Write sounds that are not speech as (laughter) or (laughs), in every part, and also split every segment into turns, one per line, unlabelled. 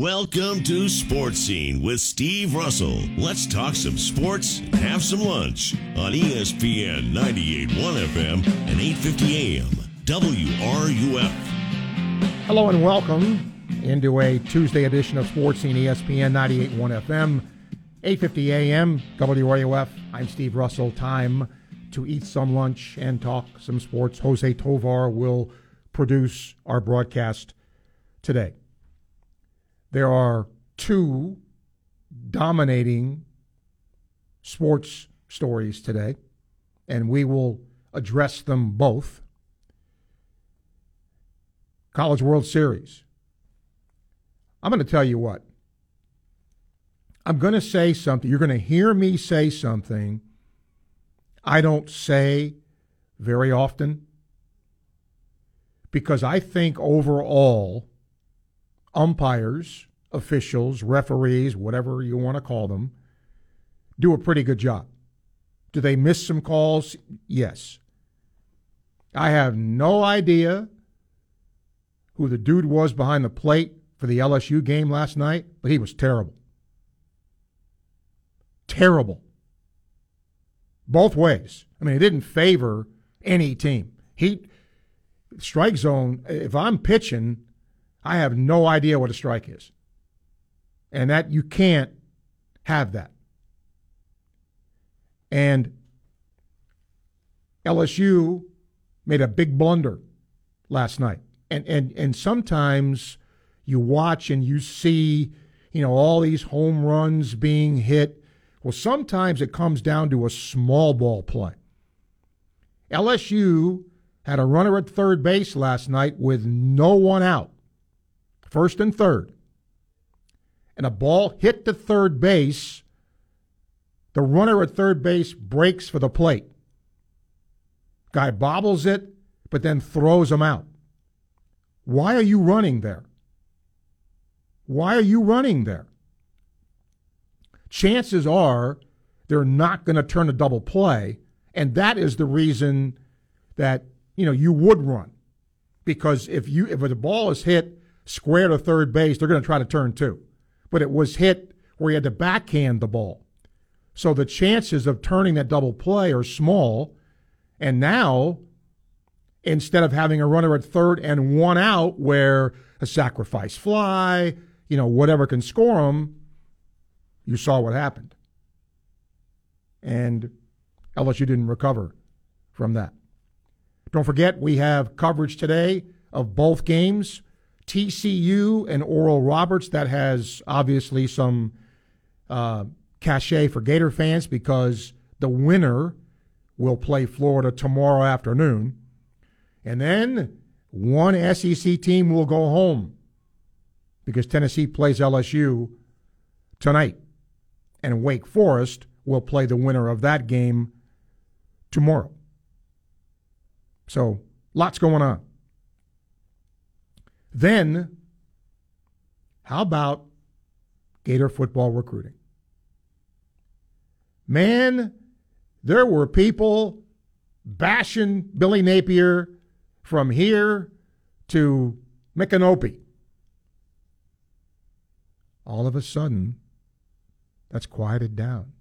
Welcome to Sports Scene with Steve Russell. Let's talk some sports and have some lunch on ESPN 98.1 FM and 8:50 AM WRUF.
Hello and welcome into a Tuesday edition of Sports Scene ESPN 98.1 FM, 8:50 AM WRUF. I'm Steve Russell. Time to eat some lunch and talk some sports. Jose Tovar will produce our broadcast today. There are two dominating sports stories today, and we will address them both. College World Series. I'm going to tell you what. I'm going to say something. You're going to hear me say something I don't say very often because I think overall, umpires, officials, referees, whatever you want to call them, do a pretty good job. Do they miss some calls? Yes. I have no idea who the dude was behind the plate for the LSU game last night, but he was terrible. Terrible. Both ways. I mean, it didn't favor any team. He strike zone, if I'm pitching, I have no idea what a strike is. And that you can't have that. And LSU made a big blunder last night. And and and sometimes you watch and you see, you know, all these home runs being hit. Well, sometimes it comes down to a small ball play. LSU had a runner at third base last night with no one out, first and third. And a ball hit the third base. The runner at third base breaks for the plate. Guy bobbles it, but then throws him out. Why are you running there? Why are you running there? Chances are they're not going to turn a double play, and that is the reason that you know you would run because if you if the ball is hit square to third base, they're going to try to turn two, but it was hit where he had to backhand the ball, so the chances of turning that double play are small, and now instead of having a runner at third and one out where a sacrifice fly, you know, whatever can score them, you saw what happened. And LSU didn't recover from that. Don't forget, we have coverage today of both games TCU and Oral Roberts. That has obviously some uh, cachet for Gator fans because the winner will play Florida tomorrow afternoon. And then one SEC team will go home because Tennessee plays LSU tonight. And Wake Forest will play the winner of that game tomorrow. So, lots going on. Then, how about Gator football recruiting? Man, there were people bashing Billy Napier from here to Micanopy. All of a sudden, that's quieted down.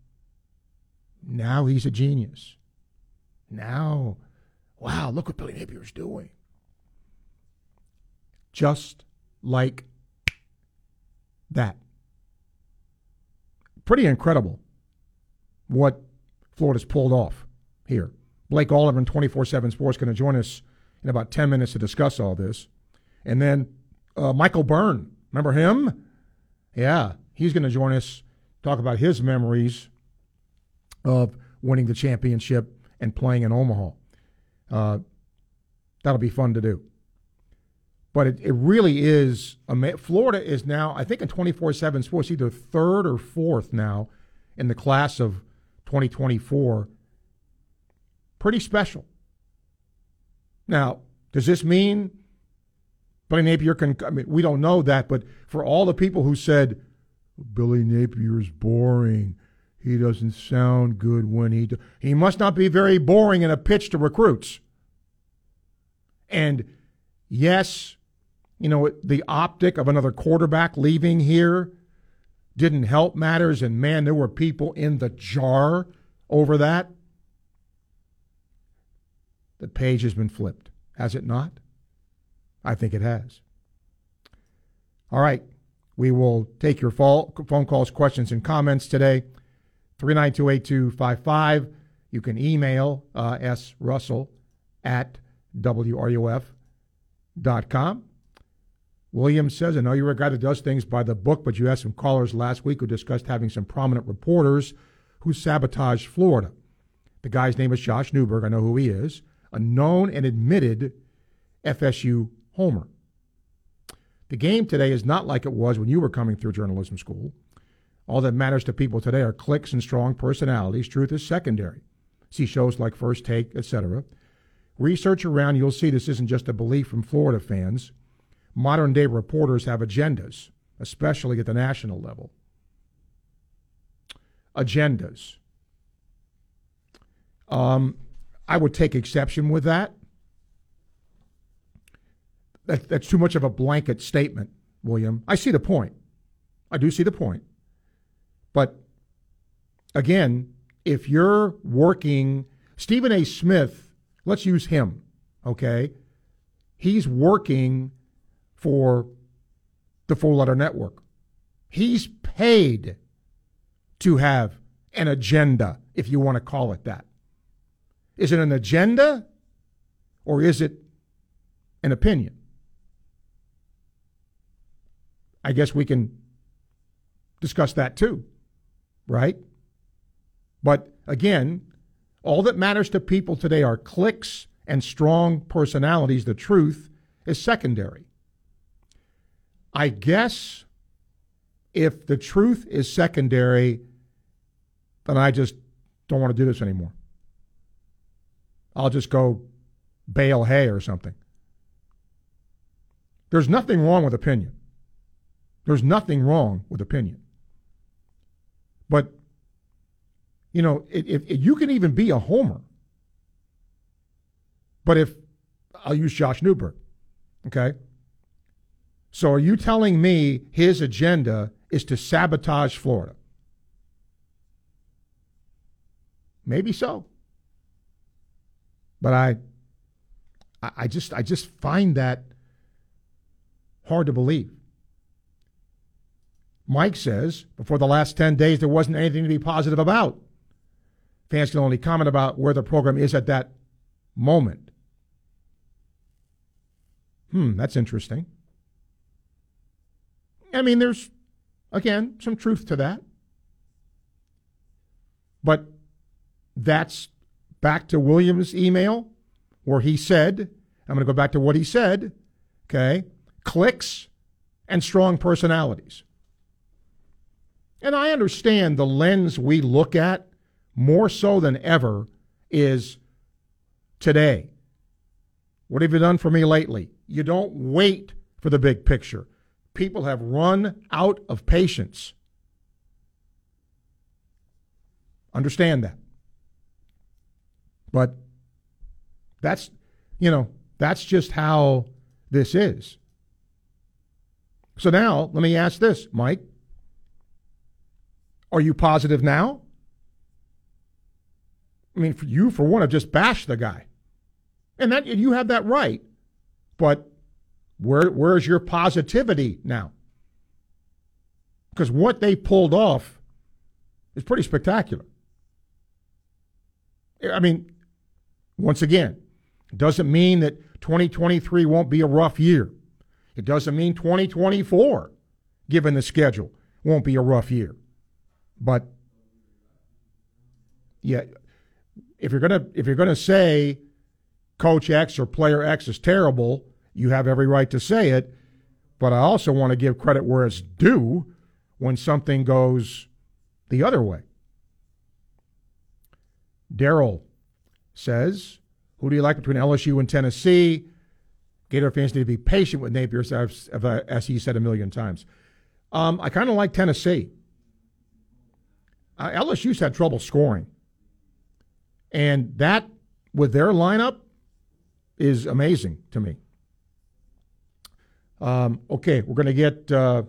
Now he's a genius. Now, wow, look what Billy Napier's doing. Just like that. Pretty incredible what Florida's pulled off here. Blake Alderman 24 7 Sports going to join us in about 10 minutes to discuss all this. And then uh, Michael Byrne, remember him? Yeah, he's going to join us, talk about his memories of winning the championship and playing in Omaha. Uh, that'll be fun to do. But it, it really is. Florida is now, I think, in 24 7 sports, either third or fourth now in the class of 2024. Pretty special. Now, does this mean Billy Napier can? I mean, we don't know that, but for all the people who said Billy Napier is boring, he doesn't sound good when he do, he must not be very boring in a pitch to recruits. And yes, you know, the optic of another quarterback leaving here didn't help matters, and man, there were people in the jar over that. The page has been flipped, has it not? I think it has. All right. We will take your phone calls, questions, and comments today. 392 8255. You can email uh, S. Russell at WRUF.com. Williams says, I know you're a guy that does things by the book, but you had some callers last week who discussed having some prominent reporters who sabotaged Florida. The guy's name is Josh Newberg. I know who he is, a known and admitted FSU homer. The game today is not like it was when you were coming through journalism school. All that matters to people today are clicks and strong personalities. Truth is secondary. See shows like First Take, etc. Research around, you'll see this isn't just a belief from Florida fans. Modern day reporters have agendas, especially at the national level. Agendas. Um, I would take exception with that. that. That's too much of a blanket statement, William. I see the point. I do see the point. But again, if you're working, Stephen A. Smith, let's use him, okay? He's working for the Four Letter Network. He's paid to have an agenda, if you want to call it that. Is it an agenda or is it an opinion? I guess we can discuss that too, right? But again, all that matters to people today are clicks and strong personalities. The truth is secondary. I guess if the truth is secondary, then I just don't want to do this anymore. I'll just go bale hay or something. There's nothing wrong with opinion. There's nothing wrong with opinion. But, you know, if, you can even be a homer, but if I'll use Josh Newberg, okay? So are you telling me his agenda is to sabotage Florida? Maybe so. But I I just I just find that hard to believe. Mike says, before the last 10 days, there wasn't anything to be positive about. Fans can only comment about where the program is at that moment. Hmm, that's interesting. I mean, there's, again, some truth to that. But that's back to Williams' email where he said, I'm going to go back to what he said, okay, clicks and strong personalities. And I understand the lens we look at more so than ever is today. What have you done for me lately? You don't wait for the big picture people have run out of patience. Understand that. But that's, you know, that's just how this is. So now, let me ask this, Mike. Are you positive now? I mean, for you, for one, have just bashed the guy. And that you have that right. But where, where's your positivity now? Because what they pulled off is pretty spectacular. I mean, once again, doesn't mean that 2023 won't be a rough year. It doesn't mean 2024, given the schedule, won't be a rough year. But yeah, if you're gonna if you're gonna say Coach X or Player X is terrible, you have every right to say it, but I also want to give credit where it's due when something goes the other way. Daryl says, Who do you like between LSU and Tennessee? Gator fans need to be patient with Napier, as he said a million times. Um, I kind of like Tennessee. Uh, LSU's had trouble scoring. And that, with their lineup, is amazing to me. Um, okay, we're going to get. Uh,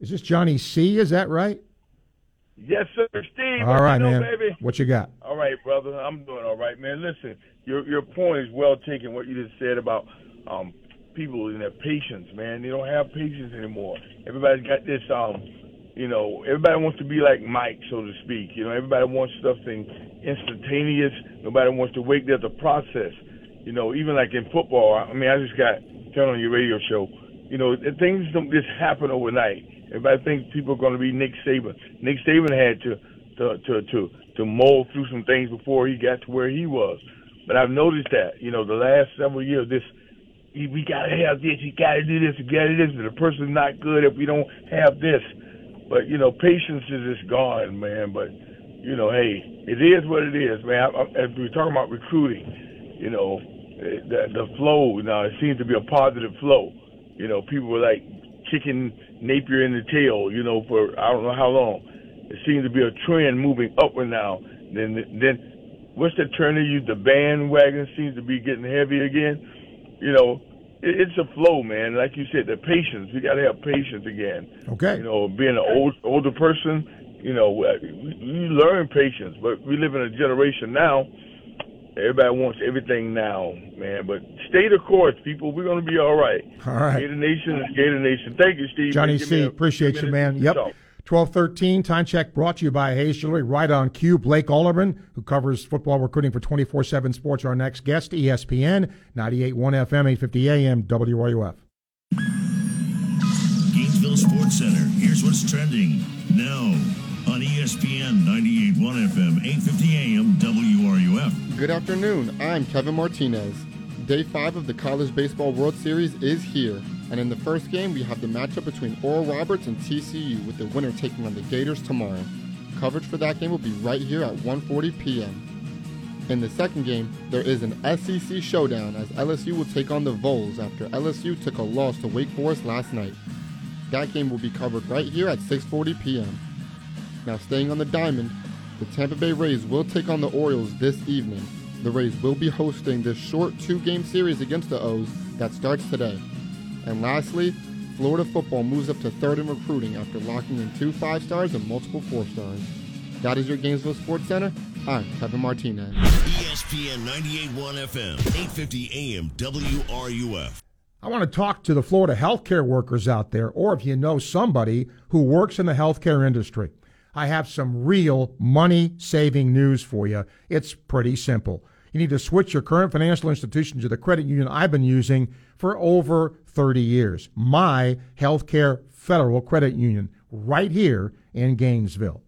is this Johnny C? Is that right?
Yes, sir, Steve.
All right,
you know,
man.
Baby?
What you got?
All right, brother. I'm doing all right, man. Listen, your your point is well taken. What you just said about um, people and their patience, man. They don't have patience anymore. Everybody's got this. Um, you know, everybody wants to be like Mike, so to speak. You know, everybody wants something instantaneous. Nobody wants to wait. There's a process. You know, even like in football. I mean, I just got turned on your radio show. You know, things don't just happen overnight. If I think people are going to be Nick Saban. Nick Saban had to to to to to mold through some things before he got to where he was. But I've noticed that, you know, the last several years, this we got to have this, you got to do this, you got to do this. The person's not good if we don't have this. But you know, patience is just gone, man. But you know, hey, it is what it is, man. I, I, as we're talking about recruiting, you know, the, the flow now it seems to be a positive flow. You know, people were like kicking Napier in the tail, you know, for I don't know how long. It seems to be a trend moving upward now. Then, then, what's the term they use? The bandwagon seems to be getting heavy again. You know, it's a flow, man. Like you said, the patience. We got to have patience again.
Okay.
You know, being an old older person, you know, we learn patience, but we live in a generation now. Everybody wants everything now, man. But stay the course, people. We're going to be all right.
All right.
Gator Nation is Gator Nation. Thank you, Steve.
Johnny C. Appreciate you, man. Yep. 1213 time check brought to you by Hayes Jewelry. Right on cue. Blake Alderman, who covers football recruiting for 24 7 Sports, our next guest, ESPN, 98.1 FM, 850 AM, WRUF.
Gainesville Sports Center. Here's what's trending now on ESPN 98.1 FM, 850 AM, WRUF.
Good afternoon. I'm Kevin Martinez. Day five of the College Baseball World Series is here. And in the first game, we have the matchup between Oral Roberts and TCU, with the winner taking on the Gators tomorrow. Coverage for that game will be right here at 1:40 p.m. In the second game, there is an SEC showdown as LSU will take on the Vols after LSU took a loss to Wake Forest last night. That game will be covered right here at 6:40 p.m. Now, staying on the diamond, the Tampa Bay Rays will take on the Orioles this evening. The Rays will be hosting this short two-game series against the O's that starts today. And lastly, Florida football moves up to third in recruiting after locking in two five stars and multiple four stars. That is your Gainesville Sports Center. I'm Kevin Martinez.
ESPN 98.1 FM, 850 AM, WRUF.
I want to talk to the Florida healthcare workers out there, or if you know somebody who works in the healthcare industry. I have some real money saving news for you. It's pretty simple. You need to switch your current financial institution to the credit union I've been using for over 30 years. My Healthcare Federal Credit Union, right here in Gainesville.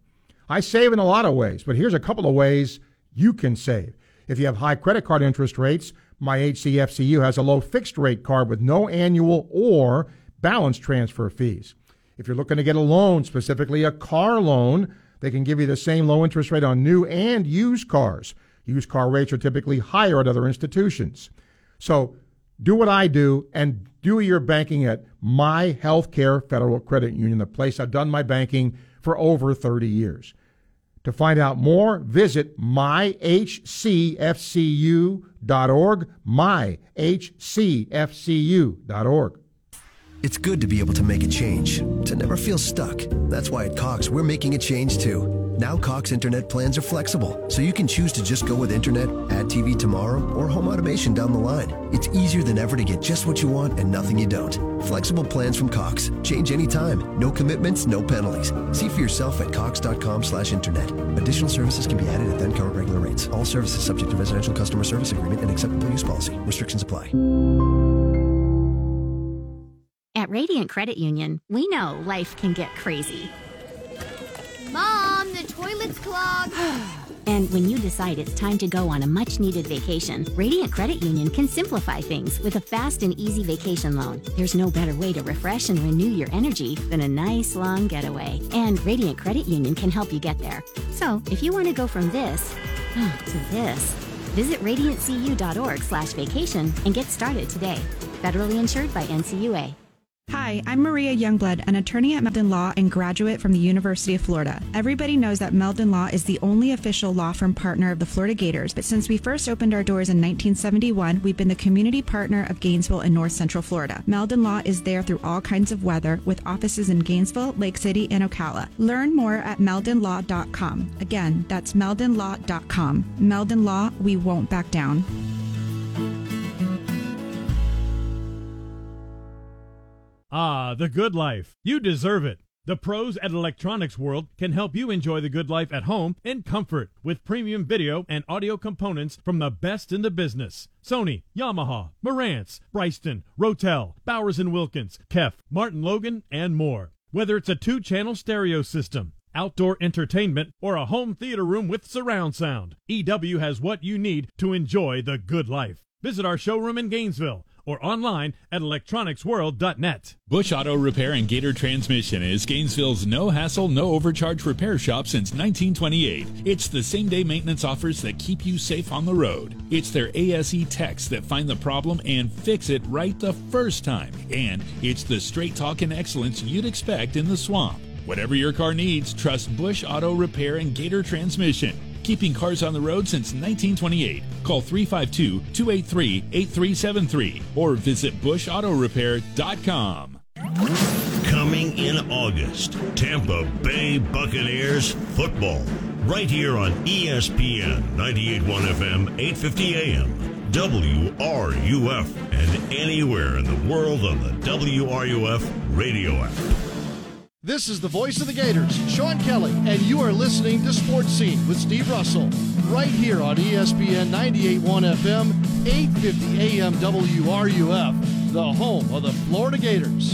I save in a lot of ways, but here's a couple of ways you can save. If you have high credit card interest rates, my HCFCU has a low fixed rate card with no annual or balance transfer fees. If you're looking to get a loan, specifically a car loan, they can give you the same low interest rate on new and used cars. Used car rates are typically higher at other institutions. So do what I do and do your banking at My Healthcare Federal Credit Union, the place I've done my banking for over 30 years. To find out more, visit myhcfcu.org, myhcfcu.org.
It's good to be able to make a change, to never feel stuck. That's why at Cox, we're making a change too. Now Cox internet plans are flexible, so you can choose to just go with internet, add TV tomorrow, or home automation down the line. It's easier than ever to get just what you want and nothing you don't. Flexible plans from Cox. Change anytime. No commitments, no penalties. See for yourself at cox.com slash internet. Additional services can be added at then current regular rates. All services subject to residential customer service agreement and acceptable use policy. Restrictions apply.
At Radiant Credit Union, we know life can get crazy.
Mom, the toilet's clogged. (sighs)
and when you decide it's time to go on a much needed vacation, Radiant Credit Union can simplify things with a fast and easy vacation loan. There's no better way to refresh and renew your energy than a nice long getaway. And Radiant Credit Union can help you get there. So if you want to go from this (gasps) to this, visit radiantcu.org slash vacation and get started today. Federally insured by NCUA.
Hi, I'm Maria Youngblood, an attorney at Meldon Law and graduate from the University of Florida. Everybody knows that Meldon Law is the only official law firm partner of the Florida Gators, but since we first opened our doors in 1971, we've been the community partner of Gainesville and North Central Florida. Meldon Law is there through all kinds of weather with offices in Gainesville, Lake City, and Ocala. Learn more at meldonlaw.com. Again, that's meldonlaw.com. Meldon Law, we won't back down.
Ah, the good life. You deserve it. The pros at Electronics World can help you enjoy the good life at home in comfort with premium video and audio components from the best in the business. Sony, Yamaha, Marantz, Bryston, Rotel, Bowers & Wilkins, Kef, Martin Logan, and more. Whether it's a two-channel stereo system, outdoor entertainment, or a home theater room with surround sound, EW has what you need to enjoy the good life. Visit our showroom in Gainesville or online at electronicsworld.net.
Bush Auto Repair and Gator Transmission is Gainesville's no hassle, no overcharge repair shop since 1928. It's the same day maintenance offers that keep you safe on the road. It's their ASE techs that find the problem and fix it right the first time. And it's the straight talk and excellence you'd expect in the swamp. Whatever your car needs, trust Bush Auto Repair and Gator Transmission keeping cars on the road since 1928. Call 352 283 8373 or visit bushautorepair.com.
Coming in August, Tampa Bay Buccaneers football. Right here on ESPN 98.1 FM, 850 AM, WRUF, and anywhere in the world on the WRUF radio app.
This is the voice of the Gators, Sean Kelly, and you are listening to Sports Scene with Steve Russell, right here on ESPN 98.1 FM, 850 AM WRUF, the home of the Florida Gators.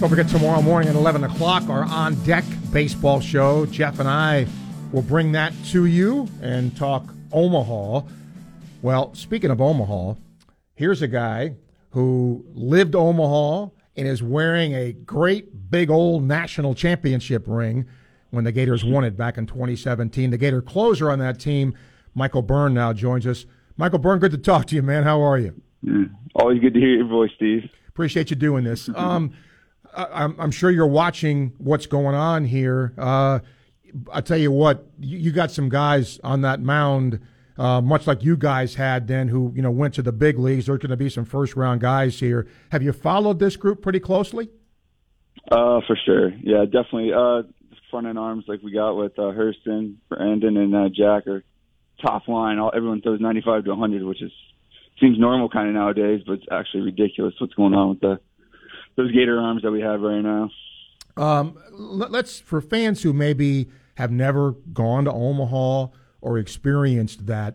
Don't forget tomorrow morning at 11 o'clock, our on deck baseball show. Jeff and I will bring that to you and talk Omaha. Well, speaking of Omaha, here's a guy who lived Omaha and is wearing a great big old national championship ring when the Gators won it back in 2017. The Gator closer on that team, Michael Byrne, now joins us. Michael Byrne, good to talk to you, man. How are you?
Mm, always good to hear your voice, Steve.
Appreciate you doing this. Um, I, am sure you're watching what's going on here. Uh, I tell you what, you, you got some guys on that mound – uh, much like you guys had then, who you know went to the big leagues. There's going to be some first round guys here. Have you followed this group pretty closely?
Uh, for sure. Yeah, definitely. Uh, front end arms like we got with uh, Hurston, Brandon, and uh, Jac are top line. All, everyone throws 95 to 100, which is seems normal kind of nowadays, but it's actually ridiculous what's going on with the those Gator arms that we have right now.
Um, let's for fans who maybe have never gone to Omaha or experienced that.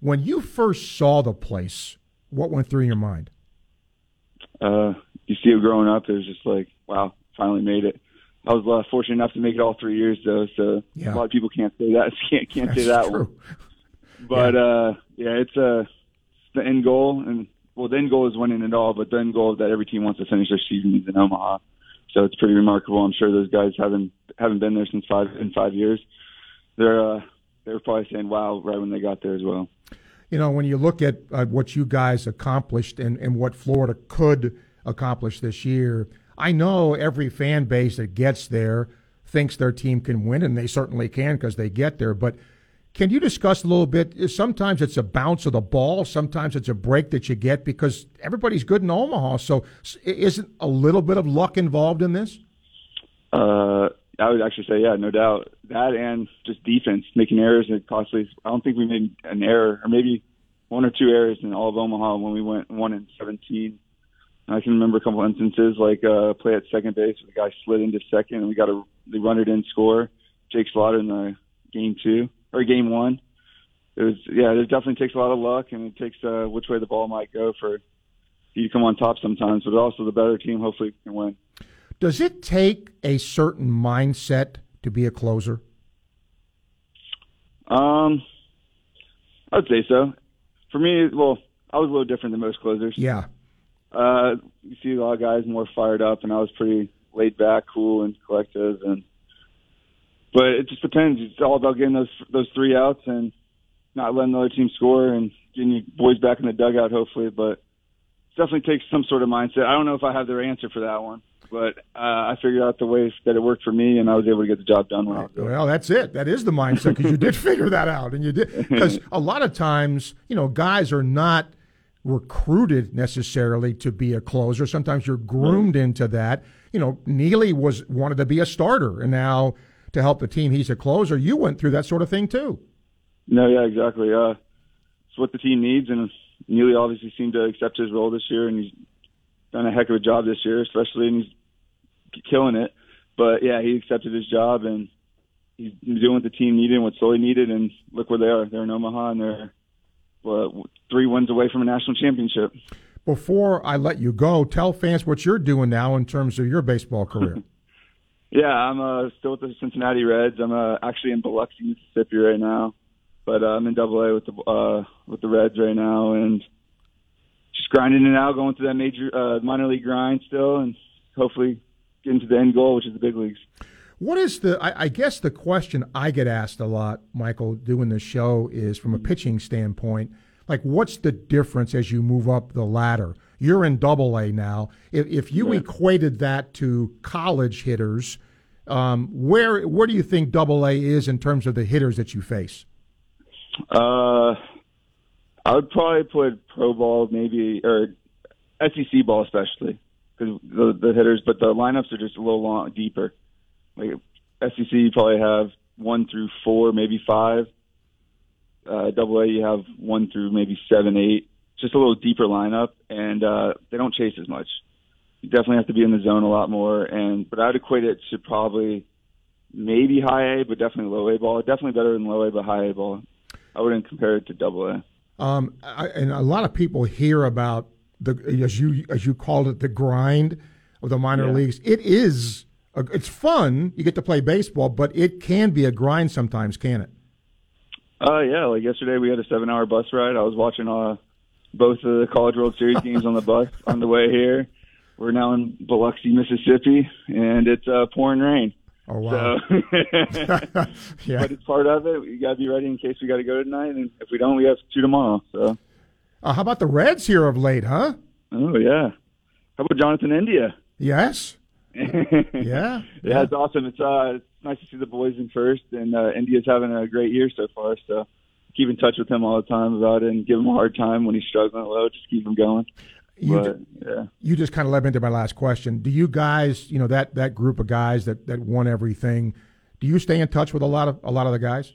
When you first saw the place, what went through your mind?
Uh, you see it growing up. It was just like, wow, finally made it. I was uh, fortunate enough to make it all three years, though. So yeah. a lot of people can't say that. (laughs) Can't can't
That's
say that
true.
one. (laughs) But yeah. uh, yeah, it's uh, the end goal, and well, the end goal is winning it all. But the end goal that every team wants to finish their season is in Omaha. So it's pretty remarkable. I'm sure those guys haven't haven't been there since five in five years. They're uh, they were probably saying wow right when they got there as well.
You know, when you look at uh, what you guys accomplished and, and what Florida could accomplish this year, I know every fan base that gets there thinks their team can win, and they certainly can because they get there. But can you discuss a little bit? Sometimes it's a bounce of the ball, sometimes it's a break that you get because everybody's good in Omaha. So, isn't a little bit of luck involved in this?
Uh, I would actually say, yeah, no doubt that, and just defense making errors. And possibly, I don't think we made an error, or maybe one or two errors in all of Omaha when we went one in 17. I can remember a couple instances like uh, play at second base, where the guy slid into second, and we got a the runner didn't score. Jake Slaughter in the game two or game one. It was yeah, it definitely takes a lot of luck, and it takes uh, which way the ball might go for you to come on top sometimes. But also the better team hopefully can win.
Does it take a certain mindset to be a closer?
Um, I'd say so. For me, well, I was a little different than most closers.
Yeah.
Uh, you see a lot of guys more fired up, and I was pretty laid back, cool, and collective. And but it just depends. It's all about getting those those three outs and not letting the other team score and getting your boys back in the dugout, hopefully. But it definitely takes some sort of mindset. I don't know if I have their answer for that one, but uh, I figured out the ways that it worked for me, and I was able to get the job done. When I was.
Well, that's it. That is the mindset because you did (laughs) figure that out, and you did because (laughs) a lot of times, you know, guys are not recruited necessarily to be a closer. Sometimes you're groomed into that. You know, Neely was wanted to be a starter, and now to help the team, he's a closer. You went through that sort of thing too.
No, yeah, exactly. Uh, it's what the team needs, and Neely obviously seemed to accept his role this year, and he's done a heck of a job this year, especially, and he's killing it. But yeah, he accepted his job, and he's doing what the team needed and what Sully needed, and look where they are. They're in Omaha, and they're well, three wins away from a national championship.
Before I let you go, tell fans what you're doing now in terms of your baseball career. (laughs)
yeah, I'm uh, still with the Cincinnati Reds. I'm uh, actually in Biloxi, Mississippi right now, but uh, I'm in Double A with the uh, with the Reds right now, and just grinding it out, going through that major uh, minor league grind still, and hopefully getting to the end goal, which is the big leagues.
What is the? I, I, guess the question I get asked a lot, Michael, doing the show is from a pitching standpoint. Like, what's the difference as you move up the ladder? You're in Double A now. If, if you yeah. equated that to college hitters, um, where where do you think Double A is in terms of the hitters that you face?
Uh, I would probably put pro ball maybe or SEC ball especially because the, the hitters, but the lineups are just a little long, deeper like SEC, you probably have one through four, maybe five. Uh, double A, you have one through maybe seven, eight. Just a little deeper lineup, and uh, they don't chase as much. You definitely have to be in the zone a lot more, and but I'd equate it to probably maybe high A, but definitely low A ball. Definitely better than low A, but high A ball. I wouldn't compare it to double A.
Um, I, and a lot of people hear about the as you as you called it the grind of the minor yeah. leagues. It is it's fun. You get to play baseball, but it can be a grind sometimes, can it?
Uh, yeah. Like yesterday, we had a seven-hour bus ride. I was watching uh, both of the College World Series (laughs) games on the bus on the way here. We're now in Biloxi, Mississippi, and it's uh, pouring rain.
Oh wow!
So, (laughs) (laughs) yeah. But it's part of it. We got to be ready in case we got to go tonight, and if we don't, we have two tomorrow. So,
uh, how about the Reds here of late, huh?
Oh yeah. How about Jonathan India?
Yes. yeah, (laughs)
yeah, yeah, it's awesome. It's uh, it's nice to see the boys in first, and uh, India's having a great year so far. So keep in touch with him all the time about it, and give him a hard time when he's struggling low. Just keep him going.
You, but, yeah. you just kind of led me into my last question. Do you guys, you know, that that group of guys that that won everything? Do you stay in touch with a lot of a lot of the guys?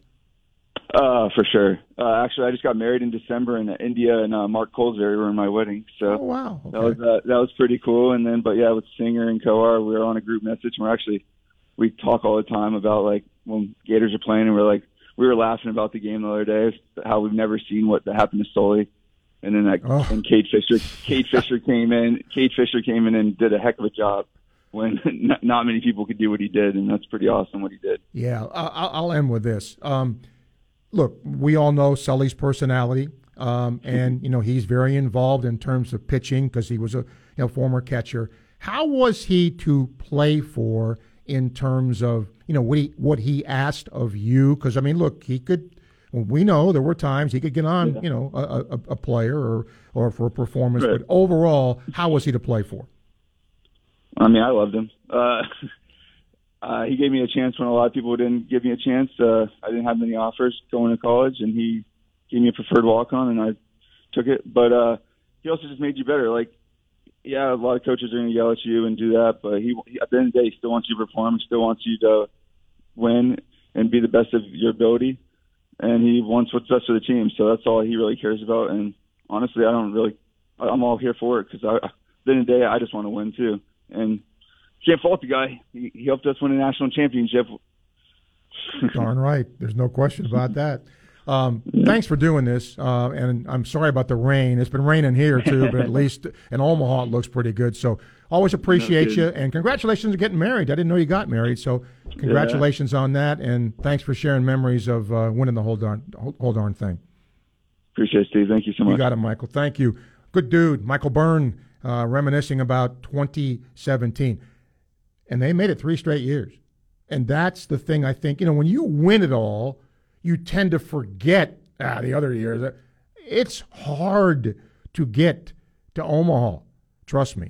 Uh, for sure. Uh, actually, I just got married in December in India, and uh, Mark Kolozsvary were in my wedding. So
oh, wow,
okay. that was uh, that was pretty cool. And then, but yeah, with Singer and Kowar, we were on a group message, and we're actually we talk all the time about like when Gators are playing, and we're like we were laughing about the game the other day, how we've never seen what happened to Sully. And then like, oh. and Cade Fisher, Cade Fisher came in. Cade Fisher came in and did a heck of a job when (laughs) not not many people could do what he did, and that's pretty awesome what he did.
Yeah, I'll, I'll end with this. Um, look, we all know Sully's personality, um, and you know he's very involved in terms of pitching because he was a you know, former catcher. How was he to play for in terms of you know what he what he asked of you? Because I mean, look, he could. We know there were times he could get on, yeah. you know, a, a, a, player or or for a performance. Right. But overall, how was he to play for?
I mean, I loved him. Uh, (laughs) uh, he gave me a chance when a lot of people didn't give me a chance. Uh, I didn't have many offers going to college, and he gave me a preferred walk on, and I took it. But uh, he also just made you better. Like, yeah, a lot of coaches are going to yell at you and do that, but he, at the end of the day, he still wants you to perform. He still wants you to win and be the best of your ability, and he wants what's best for the team. So that's all he really cares about. And honestly, I don't really. I'm all here for it because I, at the end of the day, I just want to win too. And can't fault the guy. He, he helped us win a national championship. (laughs)
Darn right. There's no question about that. Um, thanks for doing this, uh, and I'm sorry about the rain. It's been raining here too, but at (laughs) least in Omaha it looks pretty good. So always appreciate you, and congratulations on getting married. I didn't know you got married, so congratulations yeah. on that, and thanks for sharing memories of uh, winning the whole darn whole darn thing.
Appreciate it, Steve. Thank you so much.
You got it, Michael. Thank you. Good dude, Michael Byrne, uh, reminiscing about 2017 and they made it three straight years. And that's the thing I think, you know, when you win it all, you tend to forget ah, the other years. It's hard to get to Omaha. Trust me.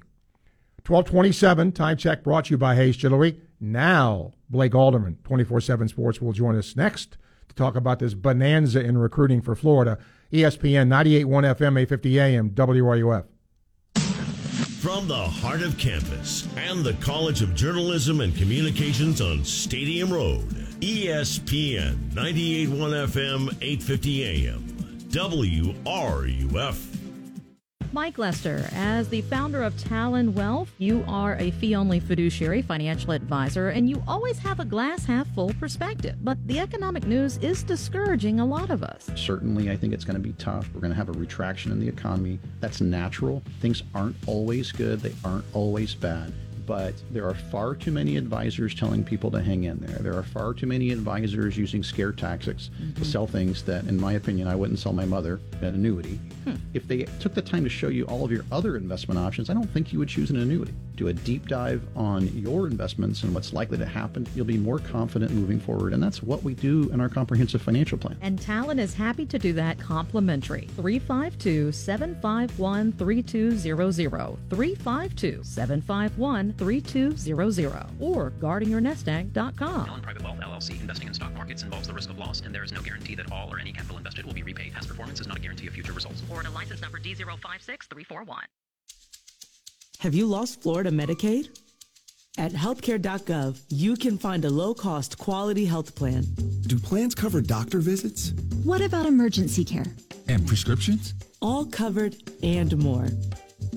1227, time check brought to you by Hayes Jewelry. Now, Blake Alderman, 24 7 Sports, will join us next to talk about this bonanza in recruiting for Florida. ESPN 98.1 FM, 850 AM, WRUF.
From the heart of campus and the College of Journalism and Communications on Stadium Road, ESPN 98.1 FM, 850 AM, WRUF.
Mike Lester, as the founder of Talon Wealth, you are a fee only fiduciary financial advisor and you always have a glass half full perspective. But the economic news is discouraging a lot of us.
Certainly, I think it's going to be tough. We're going to have a retraction in the economy. That's natural. Things aren't always good, they aren't always bad but there are far too many advisors telling people to hang in there. There are far too many advisors using scare tactics mm-hmm. to sell things that, in my opinion, I wouldn't sell my mother an annuity. Hmm. If they took the time to show you all of your other investment options, I don't think you would choose an annuity. Do a deep dive on your investments and what's likely to happen. You'll be more confident moving forward, and that's what we do in our comprehensive financial plan.
And Talon is happy to do that complimentary. 352 751 3200. 352 751 3200 or guardingyournestegg.com.
Talon Private Wealth LLC investing in stock markets involves the risk of loss, and there is no guarantee that all or any capital invested will be repaid. Past performance is not a guarantee of future results.
Florida license number D056341.
Have you lost Florida Medicaid? At healthcare.gov, you can find a low cost, quality health plan.
Do plans cover doctor visits?
What about emergency care?
And prescriptions?
All covered and more.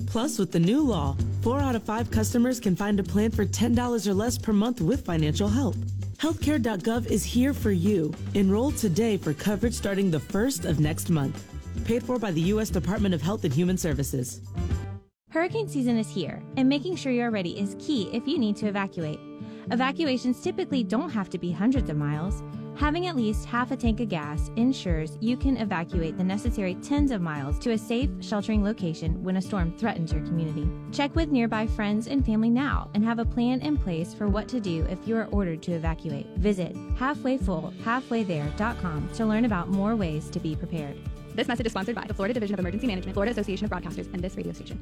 Plus, with the new law, four out of five customers can find a plan for $10 or less per month with financial help. Healthcare.gov is here for you. Enroll today for coverage starting the first of next month. Paid for by the U.S. Department of Health and Human Services.
Hurricane season is here, and making sure you're ready is key if you need to evacuate. Evacuations typically don't have to be hundreds of miles. Having at least half a tank of gas ensures you can evacuate the necessary tens of miles to a safe, sheltering location when a storm threatens your community. Check with nearby friends and family now and have a plan in place for what to do if you are ordered to evacuate. Visit halfwayfull, to learn about more ways to be prepared.
This message is sponsored by the Florida Division of Emergency Management, Florida Association of Broadcasters, and this radio station.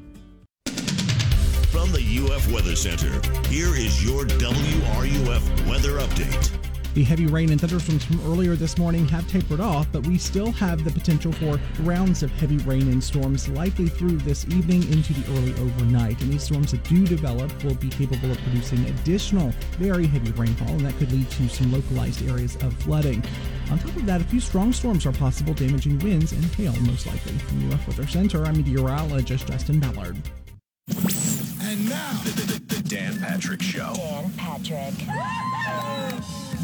From the UF Weather Center, here is your WRUF weather update.
The heavy rain and thunderstorms from earlier this morning have tapered off, but we still have the potential for rounds of heavy rain and storms likely through this evening into the early overnight. And these storms that do develop will be capable of producing additional very heavy rainfall, and that could lead to some localized areas of flooding. On top of that, a few strong storms are possible, damaging winds and hail most likely. From the UF Weather Center, I'm meteorologist Justin Ballard.
And now, the, the, the Dan Patrick Show.
Dan Patrick.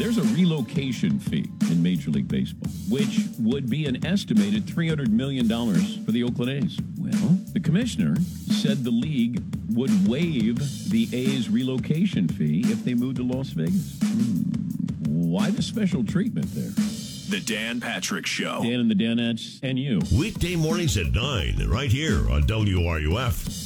There's a relocation fee in Major League Baseball, which would be an estimated $300 million for the Oakland A's. Well, the commissioner said the league would waive the A's relocation fee if they moved to Las Vegas. Hmm. Why the special treatment there?
The Dan Patrick Show.
Dan and the Danettes and you.
Weekday mornings at 9, right here on WRUF.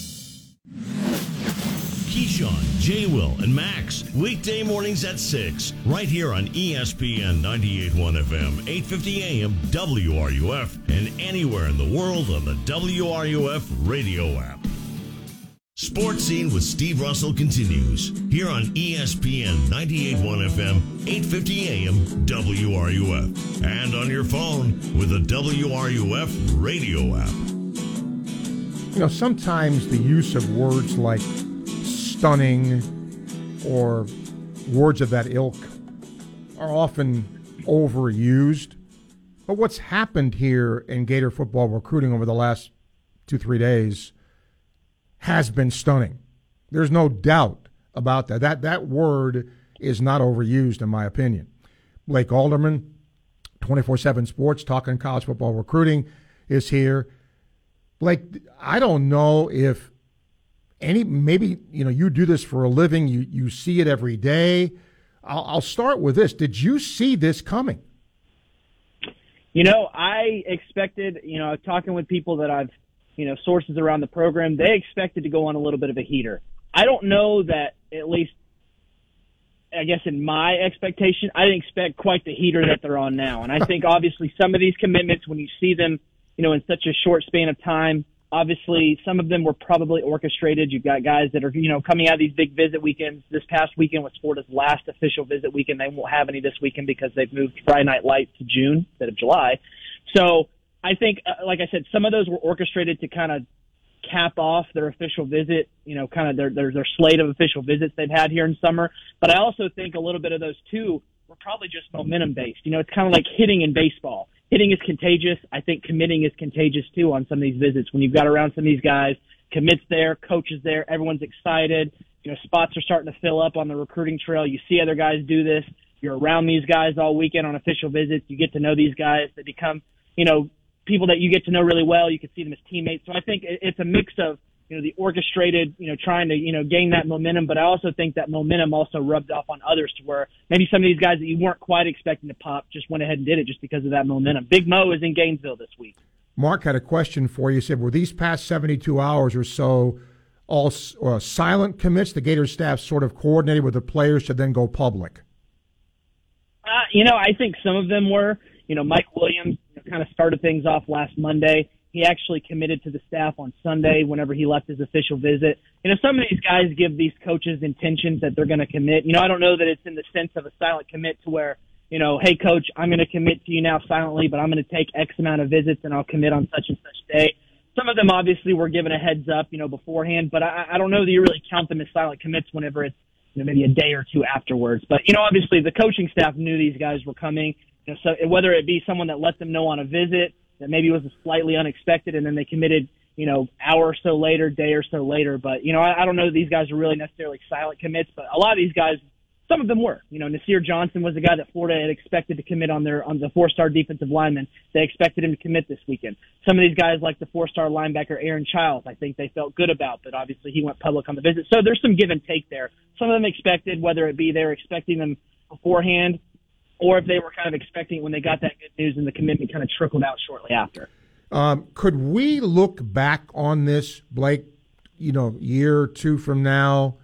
Keyshawn, J. Will, and Max. Weekday mornings at 6, right here on ESPN 98.1 FM, 850 AM, WRUF, and anywhere in the world on the WRUF radio app. Sports Scene with Steve Russell continues here on ESPN 98.1 FM, 850 AM, WRUF, and on your phone with the WRUF radio app.
You know, sometimes the use of words like stunning or words of that ilk are often overused. But what's happened here in Gator football recruiting over the last two, three days has been stunning. There's no doubt about that. That that word is not overused in my opinion. Blake Alderman, 24/7 Sports talking college football recruiting is here. Blake, I don't know if any maybe you know you do this for a living you you see it every day. I'll, I'll start with this. Did you see this coming?
You know i expected you know talking with people that i've you know sources around the program they expected to go on a little bit of a heater. I don't know that at least i guess in my expectation i didn't expect quite the heater that they're on now. And i think obviously some of these commitments when you see them you know in such a short span of time Obviously, some of them were probably orchestrated. You've got guys that are, you know, coming out of these big visit weekends. This past weekend was Florida's last official visit weekend. They won't have any this weekend because they've moved Friday Night Lights to June instead of July. So I think, uh, like I said, some of those were orchestrated to kind of cap off their official visit, you know, kind of their, their, their slate of official visits they've had here in summer. But I also think a little bit of those too were probably just momentum based. You know, it's kind of like hitting in baseball hitting is contagious. I think committing is contagious too on some of these visits. When you've got around some of these guys, commits there, coaches there, everyone's excited. You know, spots are starting to fill up on the recruiting trail. You see other guys do this. You're around these guys all weekend on official visits. You get to know these guys. They become, you know, people that you get to know really well. You can see them as teammates. So I think it's a mix of you know, the orchestrated, you know, trying to, you know, gain that momentum. But I also think that momentum also rubbed off on others to where maybe some of these guys that you weren't quite expecting to pop just went ahead and did it just because of that momentum. Big Mo is in Gainesville this week.
Mark had a question for you. He said, were these past 72 hours or so all uh, silent commits? The Gators staff sort of coordinated with the players to then go public?
Uh, you know, I think some of them were. You know, Mike Williams you know, kind of started things off last Monday. He actually committed to the staff on Sunday whenever he left his official visit. You know, some of these guys give these coaches intentions that they're going to commit. You know, I don't know that it's in the sense of a silent commit to where, you know, hey coach, I'm going to commit to you now silently, but I'm going to take X amount of visits and I'll commit on such and such day. Some of them obviously were given a heads up, you know, beforehand, but I, I don't know that you really count them as silent commits whenever it's, you know, maybe a day or two afterwards. But, you know, obviously the coaching staff knew these guys were coming. You know, so whether it be someone that let them know on a visit that maybe was slightly unexpected, and then they committed, you know, hour or so later, day or so later. But you know, I, I don't know that these guys are really necessarily silent commits, but a lot of these guys, some of them were. You know, Nasir Johnson was the guy that Florida had expected to commit on their on the four-star defensive lineman. They expected him to commit this weekend. Some of these guys, like the four-star linebacker Aaron Chiles, I think they felt good about, but obviously he went public on the visit. So there's some give and take there. Some of them expected, whether it be they were expecting them beforehand or if they were kind of expecting it when they got that good news and the commitment kind of trickled out shortly after.
Um, could we look back on this, Blake, you know, year or two from now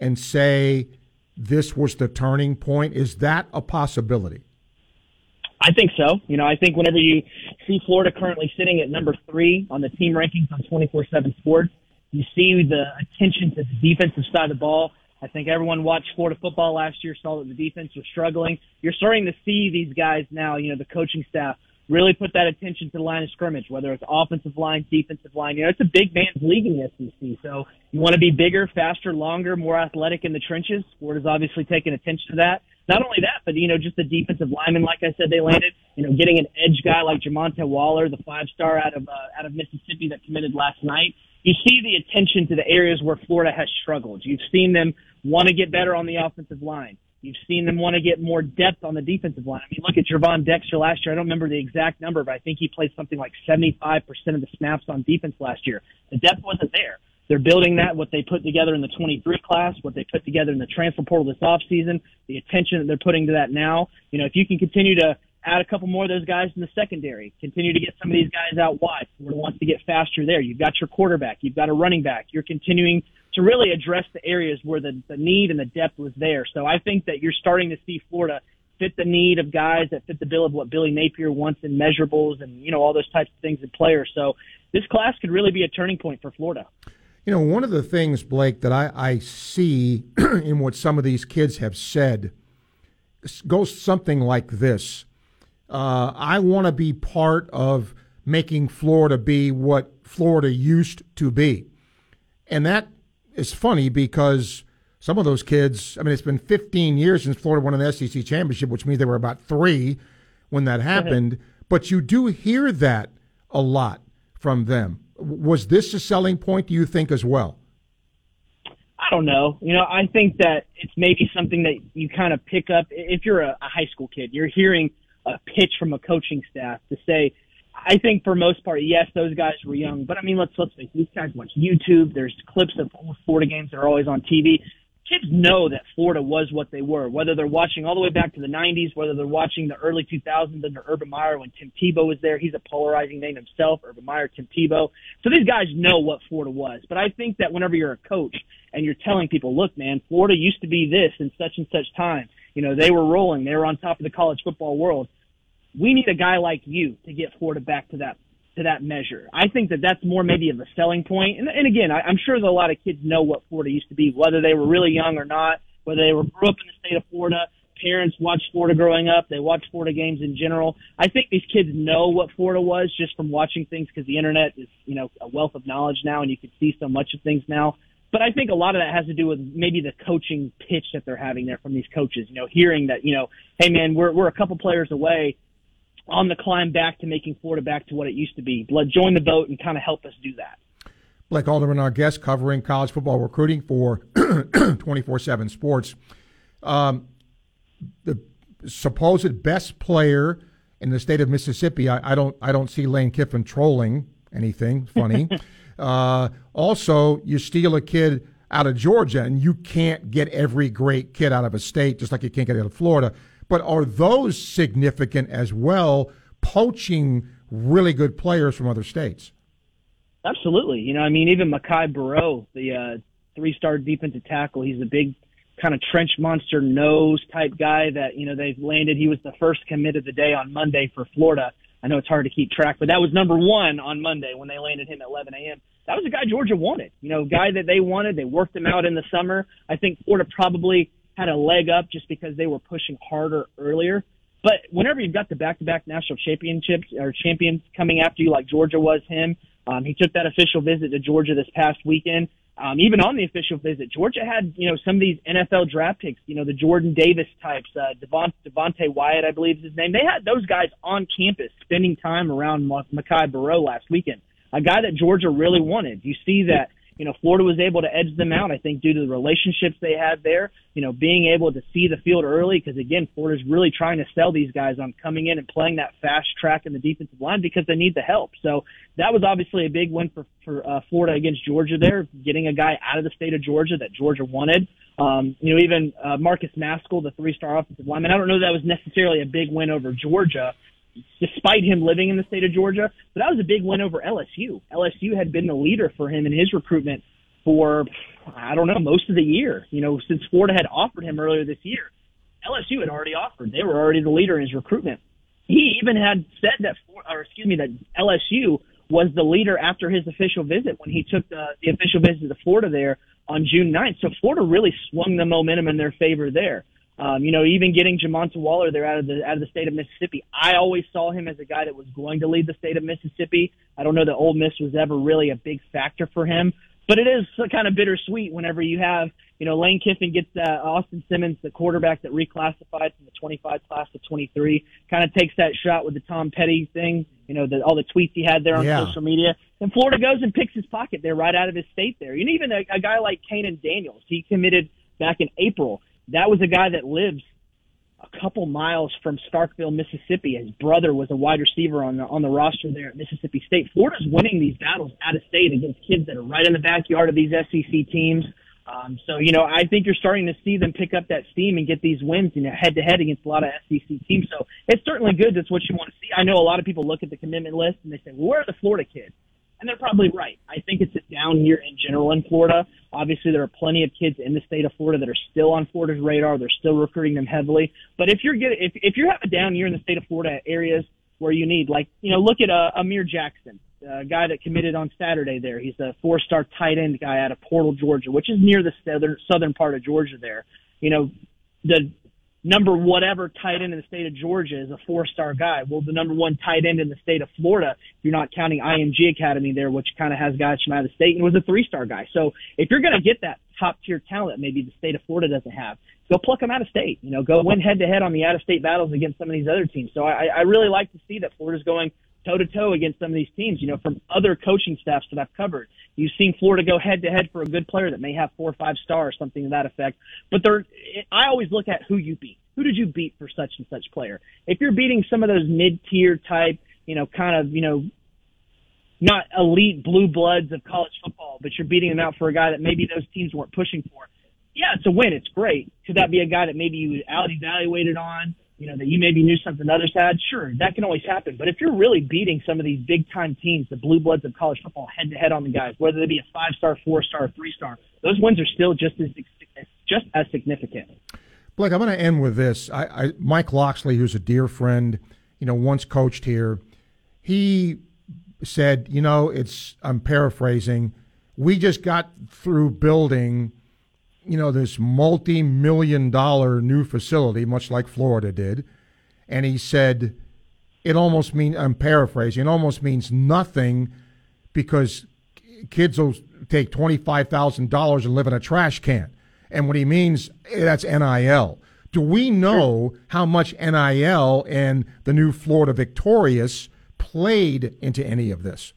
and say this was the turning point? Is that a possibility?
I think so. You know, I think whenever you see Florida currently sitting at number three on the team rankings on 24 7 sports, you see the attention to the defensive side of the ball I think everyone watched Florida football last year, saw that the defense was struggling. You're starting to see these guys now, you know, the coaching staff really put that attention to the line of scrimmage, whether it's offensive line, defensive line. You know, it's a big man's league in the SEC. So you want to be bigger, faster, longer, more athletic in the trenches. Florida's obviously taken attention to that. Not only that, but you know, just the defensive lineman, like I said, they landed. You know, getting an edge guy like Jamonta Waller, the five star out of uh, out of Mississippi that committed last night you see the attention to the areas where Florida has struggled. You've seen them want to get better on the offensive line. You've seen them want to get more depth on the defensive line. I mean, look at Gervon Dexter last year. I don't remember the exact number, but I think he played something like 75% of the snaps on defense last year. The depth wasn't there. They're building that, what they put together in the 23 class, what they put together in the transfer portal this offseason, the attention that they're putting to that now. You know, if you can continue to add a couple more of those guys in the secondary. Continue to get some of these guys out wide. Florida wants to get faster there. You've got your quarterback. You've got a running back. You're continuing to really address the areas where the, the need and the depth was there. So I think that you're starting to see Florida fit the need of guys that fit the bill of what Billy Napier wants in measurables and, you know, all those types of things in players. So this class could really be a turning point for Florida.
You know, one of the things, Blake, that I, I see (clears throat) in what some of these kids have said goes something like this uh, I want to be part of making Florida be what Florida used to be. And that is funny because some of those kids, I mean, it's been 15 years since Florida won an SEC championship, which means they were about three when that happened. But you do hear that a lot from them. Was this a selling point, do you think, as well?
I don't know. You know, I think that it's maybe something that you kind of pick up if you're a, a high school kid. You're hearing – a pitch from a coaching staff to say, I think for most part, yes, those guys were young, but I mean, let's let's face these guys watch YouTube. There's clips of Florida games that are always on TV. Kids know that Florida was what they were, whether they're watching all the way back to the 90s, whether they're watching the early 2000s under Urban Meyer when Tim Tebow was there. He's a polarizing name himself, Urban Meyer, Tim Tebow. So these guys know what Florida was. But I think that whenever you're a coach and you're telling people, look, man, Florida used to be this in such and such time. You know, they were rolling. They were on top of the college football world we need a guy like you to get Florida back to that to that measure. I think that that's more maybe of a selling point. And, and again, I, I'm sure that a lot of kids know what Florida used to be, whether they were really young or not, whether they were grew up in the state of Florida. Parents watched Florida growing up. They watched Florida games in general. I think these kids know what Florida was just from watching things because the internet is, you know, a wealth of knowledge now, and you can see so much of things now. But I think a lot of that has to do with maybe the coaching pitch that they're having there from these coaches. You know, hearing that, you know, hey man, we're we're a couple players away on the climb back to making Florida back to what it used to be. Let join the boat and kind of help us do that.
Blake Alderman, our guest, covering college football recruiting for (clears throat) 24 7 Sports. Um, the supposed best player in the state of Mississippi, I, I, don't, I don't see Lane Kiffin trolling anything funny. (laughs) uh, also, you steal a kid out of Georgia, and you can't get every great kid out of a state, just like you can't get out of Florida. But are those significant as well, poaching really good players from other states?
Absolutely. You know, I mean, even Michai Boireau, the uh, three-star defensive tackle, he's a big kind of trench monster nose type guy that you know they've landed. He was the first commit of the day on Monday for Florida. I know it's hard to keep track, but that was number one on Monday when they landed him at 11 a.m. That was a guy Georgia wanted. You know, guy that they wanted. They worked him out in the summer. I think Florida probably had a leg up just because they were pushing harder earlier. But whenever you've got the back-to-back national championships or champions coming after you, like Georgia was him, um, he took that official visit to Georgia this past weekend. Um, even on the official visit, Georgia had you know some of these NFL draft picks, you know the Jordan Davis types, uh, Devon, Devonte Wyatt, I believe is his name. They had those guys on campus spending time around Michai Boireau last weekend, a guy that Georgia really wanted. You see that you know, Florida was able to edge them out, I think, due to the relationships they had there, you know, being able to see the field early, because again, Florida's really trying to sell these guys on coming in and playing that fast track in the defensive line because they need the help. So that was obviously a big win for, for uh, Florida against Georgia there, getting a guy out of the state of Georgia that Georgia wanted. Um, you know, even uh, Marcus Mascoll, the three-star offensive lineman, I don't know that was necessarily a big win over Georgia, despite him living in the state of Georgia. But that was a big win over LSU. LSU had been the leader for him in his recruitment for, I don't know, most of the year. You know, since Florida had offered him earlier this year, LSU had already offered. They were already the leader in his recruitment. He even had said that, or excuse me, that LSU was the leader after his official visit when he took the, the official visit to Florida there on June 9th. So Florida really swung the momentum in their favor there. Um, you know, even getting Jamonta Waller there out of the out of the state of Mississippi, I always saw him as a guy that was going to lead the state of Mississippi. I don't know that Ole Miss was ever really a big factor for him, but it is kind of bittersweet whenever you have, you know, Lane Kiffin gets uh, Austin Simmons, the quarterback that reclassified from the 25 class to 23, kind of takes that shot with the Tom Petty thing, you know, the, all the tweets he had there on
Yeah.
social media. And Florida goes and picks his pocket there right out of his state there. And even a, a guy like Kahnen Daniels, he committed back in April. That was a guy that lives a couple miles from Starkville, Mississippi. His brother was a wide receiver on the on the roster there at Mississippi State. Florida's winning these battles out of state against kids that are right in the backyard of these SEC teams. Um, so you know, I think you're starting to see them pick up that steam and get these wins, you know, head to head against a lot of SEC teams. So it's certainly good. That's what you want to see. I know a lot of people look at the commitment list and they say, well, "Where are the Florida kids?" And they're probably right. I think it's a down here in general in Florida. Obviously, there are plenty of kids in the state of Florida that are still on Florida's radar. They're still recruiting them heavily. But if you're getting, if if you have a down year in the state of Florida areas where you need, like, you know, look at uh, Amir Jackson, a guy that committed on Saturday. There, he's a four-star tight end guy out of Portal, Georgia, which is near the southern southern part of Georgia. There, you know, the number whatever tight end in the state of Georgia is a four star guy. Well, the number one tight end in the state of Florida, if you're not counting IMG Academy there, which kind of has guys from out of the state, and was a three star guy. So if you're going to get that top tier talent, maybe the state of Florida doesn't have, go pluck them out of state. You know, go win head to head on the out of state battles against some of these other teams. So I, I really like to see that Florida's going toe to toe against some of these teams. You know, from other coaching staffs that I've covered, you've seen Florida go head to head for a good player that may have four or five stars, something to that effect. But they're, I always look at who you beat. Who did you beat for such and such player? If you're beating some of those mid tier type, you know, kind of, you know, not elite blue bloods of college football, but you're beating them out for a guy that maybe those teams weren't pushing for. Yeah, it's a win. It's great. Could that be a guy that maybe you out evaluated on? You know, that you maybe knew something others had? Sure, that can always happen. But if you're really beating some of these big time teams, the blue bloods of college football head to head on the guys, whether they be a five star, four star, three star, those wins are still just as just as significant.
Blake, I'm going to end with this. I, I, Mike Loxley, who's a dear friend, you know, once coached here, he said, you know, it's I'm paraphrasing. We just got through building, you know, this multi-million dollar new facility, much like Florida did, and he said it almost means I'm paraphrasing. It almost means nothing because kids will take twenty five thousand dollars and live in a trash can. And what he means eh, that's NIL. Do we know how much NIL and the new Florida Victorious played into any of this?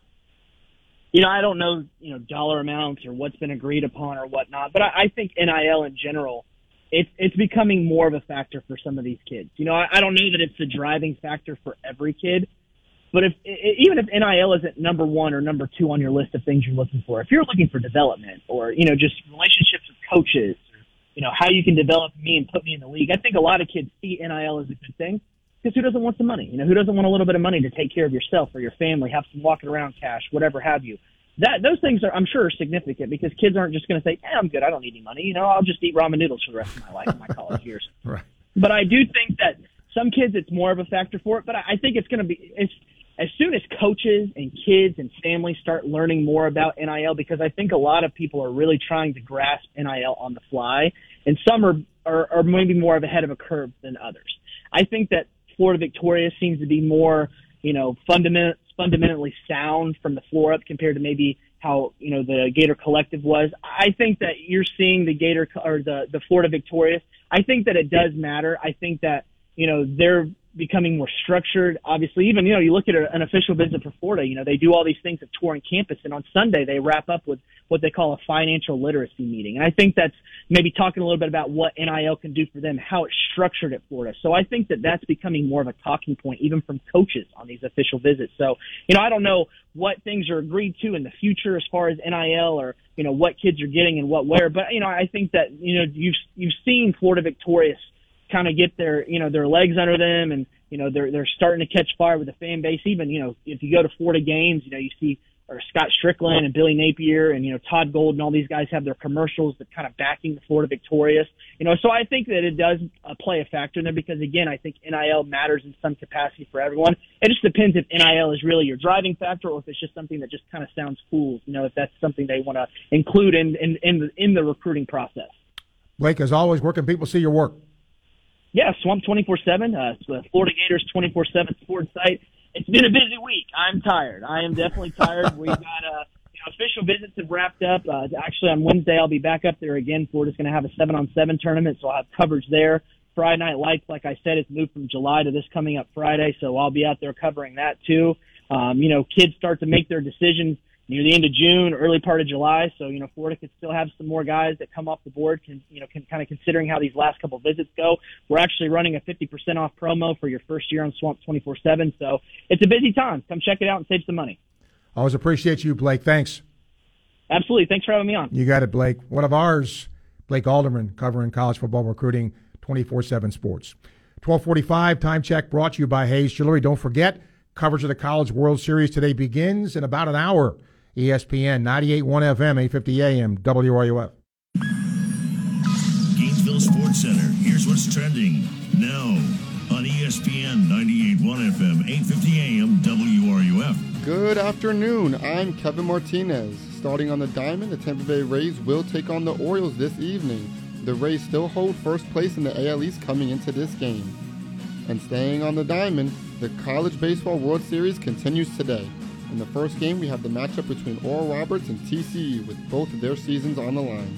You know, I don't know, you know, dollar amounts or what's been agreed upon or whatnot, but I, I think NIL in general, it's it's becoming more of a factor for some of these kids. You know, I, I don't know that it's the driving factor for every kid, but if even if NIL isn't number one or number two on your list of things you're looking for, if you're looking for development or you know just relationships with coaches, or, you know how you can develop me and put me in the league, I think a lot of kids see NIL as a good thing because who doesn't want some money? You know, who doesn't want a little bit of money to take care of yourself or your family, have some walking around cash, whatever have you. That those things are, I'm sure, are significant because kids aren't just going to say, "Hey, I'm good. I don't need any money. You know, I'll just eat ramen noodles for the rest of my life, in my college years." (laughs)
Right.
But I do think that some kids, it's more of a factor for it. But I, I think it's going to be it's as soon as coaches and kids and families start learning more about NIL, because I think a lot of people are really trying to grasp NIL on the fly, and some are, are, are maybe more of ahead of a curve than others. I think that Florida Victoria seems to be more, you know, fundament, fundamentally sound from the floor up compared to maybe how you know the Gator Collective was. I think that you're seeing the Gator or the the Florida Victorious. I think that it does matter. I think that you know they're becoming more structured. Obviously, even you know, you look at an official visit for Florida. You know, they do all these things of touring campus, and on Sunday they wrap up with what they call a financial literacy meeting. And I think that's maybe talking a little bit about what NIL can do for them, how it's structured at Florida. So I think that that's becoming more of a talking point, even from coaches on these official visits. So you know, I don't know what things are agreed to in the future as far as NIL or you know what kids are getting and what where, but you know, I think that you know you've you've seen Florida victorious kind of get their you know their legs under them and you know they're they're starting to catch fire with the fan base. Even you know if you go to Florida games, you know you see or Scott Stricklin and Billy Napier and you know Todd Golden and all these guys have their commercials that kind of backing the Florida Victorious. You know, so I think that it does uh, play a factor in there because again, I think NIL matters in some capacity for everyone. It just depends if NIL is really your driving factor or if it's just something that just kind of sounds cool. You know, if that's something they want to include in in in the, in the recruiting process.
Blake, as always, where can people see your work?
Yeah, Swamp 24 7, uh, the Florida Gators 24 7 sports site. It's been a busy week. I'm tired. I am definitely tired. We've (laughs) got uh, you know, official visits have wrapped up. Uh, actually, on Wednesday, I'll be back up there again. Florida's going to have a 7 on 7 tournament, so I'll have coverage there. Friday Night Lights, like I said, it's moved from July to this coming up Friday, so I'll be out there covering that too. Um, you know, kids start to make their decisions near the end of June, early part of July. So, you know, Florida could still have some more guys that come off the board, can, you know, can kind of considering how these last couple visits go. We're actually running a 50% off promo for your first year on Swamp 24-7. So it's a busy time. Come check it out and save some money.
Always appreciate you, Blake. Thanks.
Absolutely. Thanks for having me on.
You got it, Blake. One of ours, Blake Alderman, covering college football recruiting 24-7 sports. 1245 time check brought to you by Hayes Jewelry. Don't forget, coverage of the College World Series today begins in about an hour. ESPN 98.1 FM, 850 AM, WRUF.
Gainesville Sports Center. Here's what's trending now on ESPN 98.1 FM, 850 AM, WRUF.
Good afternoon. I'm Kevin Martinez. Starting on the diamond, the Tampa Bay Rays will take on the Orioles this evening. The Rays still hold first place in the AL East coming into this game. And staying on the diamond, the College Baseball World Series continues today. In the first game, we have the matchup between Oral Roberts and TCU with both of their seasons on the line.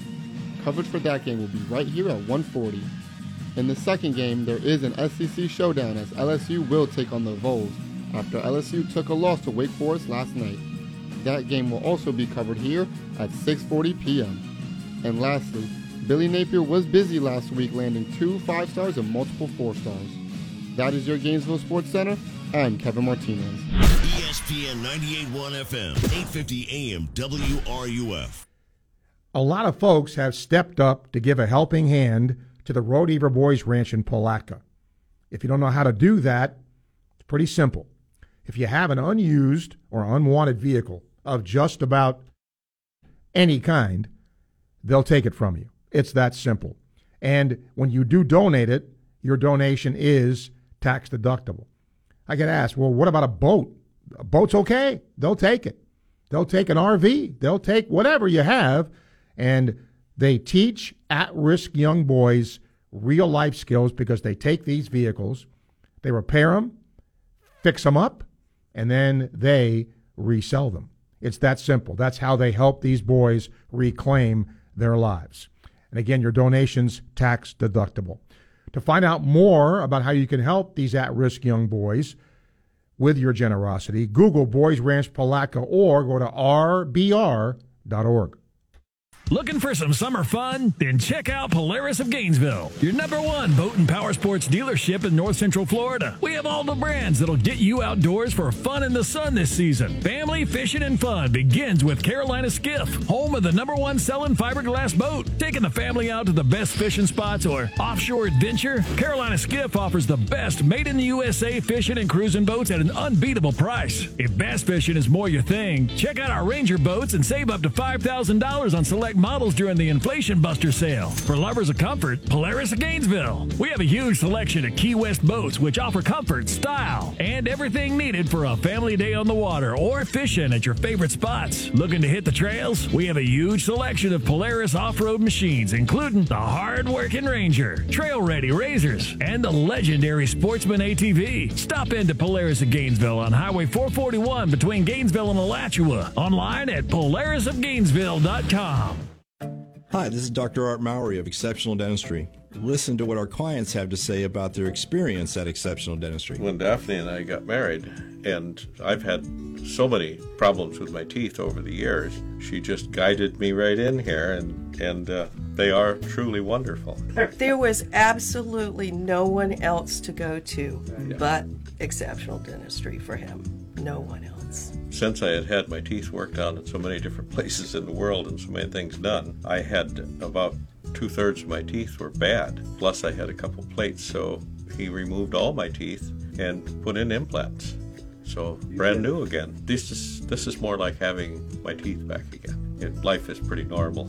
Coverage for that game will be right here at 140. In the second game, there is an SEC showdown as LSU will take on the Vols after LSU took a loss to Wake Forest last night. That game will also be covered here at 6:40 p.m. And lastly, Billy Napier was busy last week landing two five stars and multiple four stars. That is your Gainesville Sports Center. I'm Kevin Martinez.
ESPN 98.1 FM, 850 AM, WRUF.
A lot of folks have stepped up to give a helping hand to the Rodeheaver Boys Ranch in Palatka. If you don't know how to do that, it's pretty simple. If you have an unused or unwanted vehicle of just about any kind, they'll take it from you. It's that simple. And when you do donate it, your donation is tax deductible. I get asked, well, what about a boat a boat's okay. They'll take it. They'll take an RV. They'll take whatever you have. And they teach at risk young boys real life skills because they take these vehicles, they repair them, fix them up, and then they resell them. It's that simple. That's how they help these boys reclaim their lives. And again, your donations tax deductible. To find out more about how you can help these at risk young boys with your generosity, Google Boys Ranch Palatka or go to rbr.org.
Looking for some summer fun? Then check out Polaris of Gainesville, your number one boat and power sports dealership in North Central Florida. We have all the brands that'll get you outdoors for fun in the sun this season. Family fishing and fun begins with Carolina Skiff, home of the number one selling fiberglass boat. Taking the family out to the best fishing spots or offshore adventure, Carolina Skiff offers the best made in the USA fishing and cruising boats at an unbeatable price. If bass fishing is more your thing, check out our Ranger boats and save up to $5,000 on select models during the Inflation Buster sale. For lovers of comfort, Polaris of Gainesville. We have a huge selection of Key West boats which offer comfort, style, and everything needed for a family day on the water or fishing at your favorite spots. Looking to hit the trails? We have a huge selection of Polaris off-road machines, including the hard-working Ranger, trail-ready Razors, and the legendary Sportsman ATV. Stop into Polaris of Gainesville on Highway 441 between Gainesville and Alachua. Online at polarisofgainesville.com.
Hi, this is Dr. Art Mowry of Exceptional Dentistry. Listen to what our clients have to say about their experience at Exceptional Dentistry.
When Daphne and I got married, and I've had so many problems with my teeth over the years, she just guided me right in here, and and uh, they are truly wonderful.
There was absolutely no one else to go to
Yeah.
but Exceptional Dentistry for him. No one else.
Since I had had my teeth worked on in so many different (laughs) places in the world and so many things done, I had about two thirds of my teeth were bad. Plus, I had a couple plates, so he removed all my teeth and put in implants. So brand new again. This is this is more like having my teeth back again. It, life is pretty normal.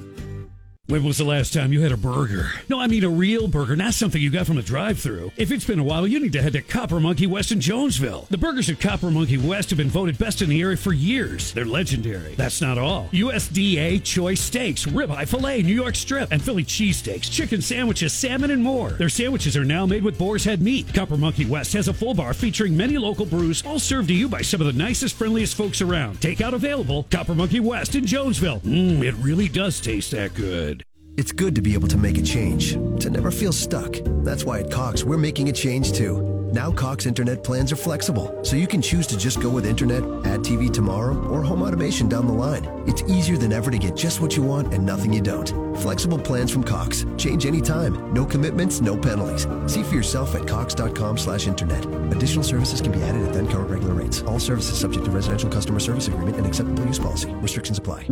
When was the last time you had a burger? No, I mean a real burger, not something you got from a drive through If it's been a while, you need to head to Copper Monkey West in Jonesville. The burgers at Copper Monkey West have been voted best in the area for years. They're legendary. That's not all. USDA choice steaks, ribeye, filet, New York strip, and Philly cheesesteaks, chicken sandwiches, salmon, and more. Their sandwiches are now made with boar's head meat. Copper Monkey West has a full bar featuring many local brews, all served to you by some of the nicest, friendliest folks around. Takeout available. Copper Monkey West in Jonesville. Mmm, it really does taste that good.
It's good to be able to make a change, to never feel stuck. That's why at Cox, we're making a change too. Now Cox internet plans are flexible, so you can choose to just go with internet, add TV tomorrow, or home automation down the line. It's easier than ever to get just what you want and nothing you don't. Flexible plans from Cox. Change anytime. No commitments, no penalties. See for yourself at cox.com slash internet. Additional services can be added at then current regular rates. All services subject to residential customer service agreement and acceptable use policy. Restrictions apply.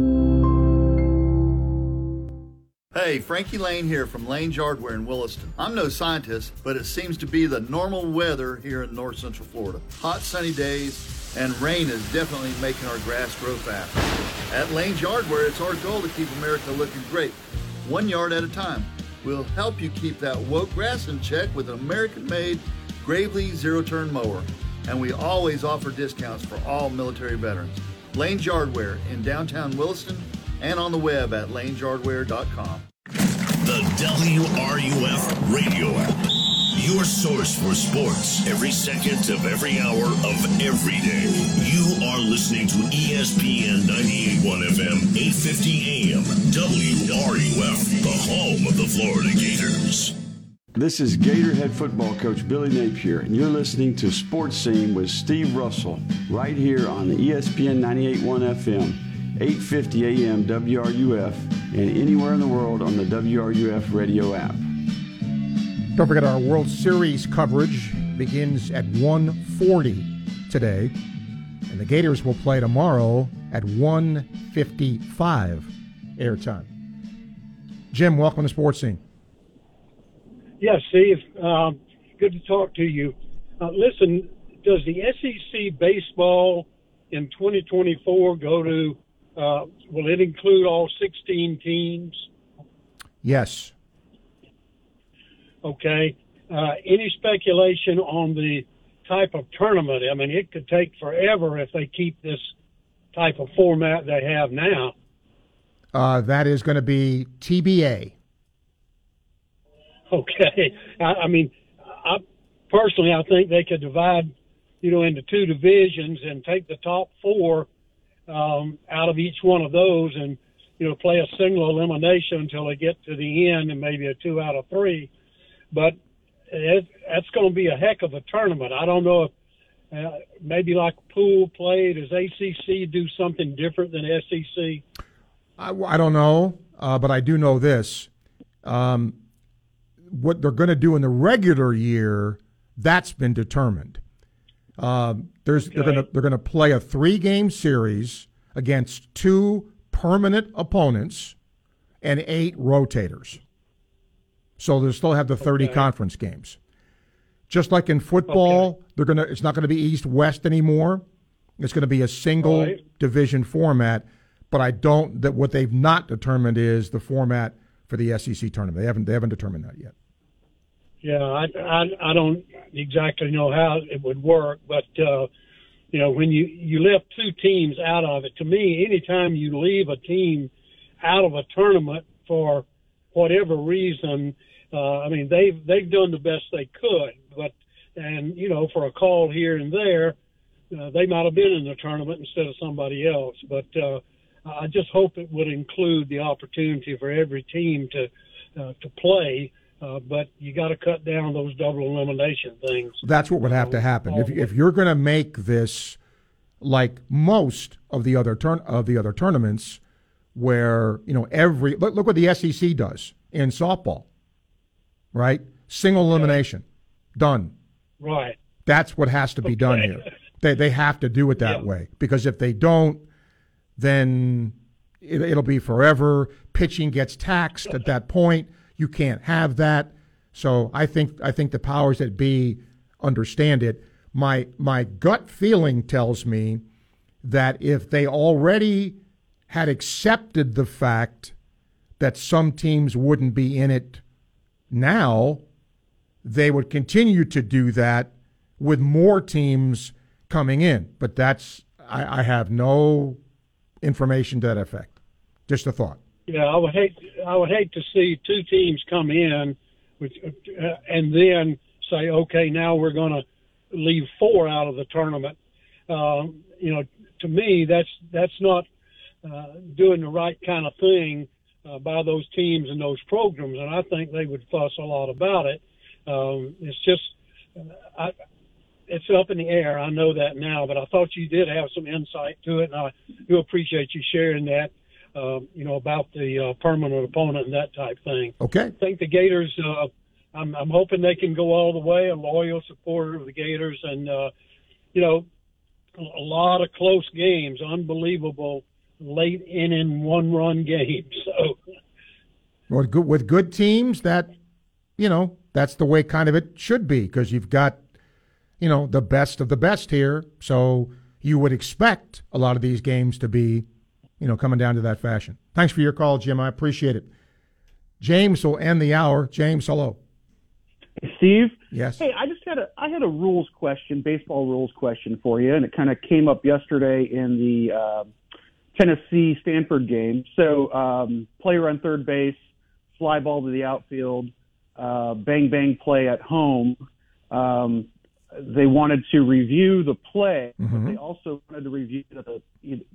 Hey, Frankie Lane here from Lane's Hardware in Williston. I'm no scientist, but it seems to be the normal weather here in north central Florida. Hot, sunny days, and rain is definitely making our grass grow fast. At Lane's Hardware, it's our goal to keep America looking great, one yard at a time. We'll help you keep that woke grass in check with an American made Gravely zero turn mower. And we always offer discounts for all military veterans. Lane's Hardware in downtown Williston and on the web at lanesyardware.com.
The WRUF radio app. Your source for sports every second of every hour of every day. You are listening to ESPN 98.1 FM, 850 AM, WRUF, the home of the Florida Gators.
This is Gatorhead football coach Billy Napier, and you're listening to Sports Scene with Steve Russell right here on ESPN 98.1 FM, 850 AM WRUF, and anywhere in the world on the WRUF radio app.
Don't forget our World Series coverage begins at 1:40 today, and the Gators will play tomorrow at 1:55 airtime. Jim, welcome to Sports Scene.
Yes, Steve. Um, good to talk to you. Uh, listen, does the SEC baseball in 2024 go to? Uh, will it include all 16 teams?
Yes.
Okay. Uh, any speculation on the type of tournament? I mean, it could take forever if they keep this type of format they have now.
Uh, that is going to be TBA.
Okay. I, I mean, I personally, I think they could divide, you know, into two divisions and take the top four um, out of each one of those, and you know, play a single elimination until they get to the end, and maybe a two out of three. But it, that's going to be a heck of a tournament. I don't know if uh, maybe like pool play. Does ACC do something different than SEC?
I, I don't know, uh, but I do know this. Um, what they're going to do in the regular year, that's been determined. Um, there's okay. they're going to they're going to play a three game series against two permanent opponents and eight rotators. So they'll still have the 30 okay. conference games. Just like in football, okay. they're gonna it's not going to be east west anymore. It's going to be a single right. division format. But I don't that what they've not determined is the format for the SEC tournament. They haven't they haven't determined that yet.
Yeah, I, I, I don't exactly know how it would work, but uh, you know when you you left two teams out of it, to me, anytime you leave a team out of a tournament for whatever reason, uh, I mean they've they've done the best they could, but and you know for a call here and there, uh, they might have been in the tournament instead of somebody else, but. uh I just hope it would include the opportunity for every team to uh, to play uh, but you got to cut down those double elimination things.
That's what would have to happen if if you're going to make this like most of the other turn of the other tournaments, where you know every look, look what the SEC does in softball, right? Single elimination, done.
Right.
That's what has to be okay. done here. They they have to do it that yeah. way because if they don't, then it, it'll be forever. Pitching gets taxed at that point you can't have that. So I think I think the powers that be understand it. My my gut feeling tells me that if they already had accepted the fact that some teams wouldn't be in it now, they would continue to do that with more teams coming in. But that's I, I have no information to that effect. Just a thought.
Yeah, I would hate I would hate to see two teams come in, which, uh, and then say, okay, now we're going to leave four out of the tournament. Uh, you know, to me, that's that's not uh, doing the right kind of thing uh, by those teams and those programs, and I think they would fuss a lot about it. Um, it's just, uh, I, it's up in the air. I know that now, but I thought you did have some insight to it, and I do appreciate you sharing that uh, you know, about the uh, permanent opponent and that type thing.
Okay.
I think the Gators. Uh, I'm, I'm hoping they can go all the way. A loyal supporter of the Gators, and uh, you know, a lot of close games, unbelievable late inning one run games. (laughs) So,
with good, with good teams, that you know, that's the way kind of it should be because you've got you know the best of the best here. So you would expect a lot of these games to be you know, coming down to that fashion. Thanks for your call, Jim. I appreciate it. James will end the hour. James, hello.
Steve.
Yes.
Hey, I just had a I had a rules question, baseball rules question for you, and it kind of came up yesterday in the uh, Tennessee Stanford game. So, um, player on third base, fly ball to the outfield, uh, bang bang play at home. Um, they wanted to review the play, mm-hmm. but they also wanted to review that the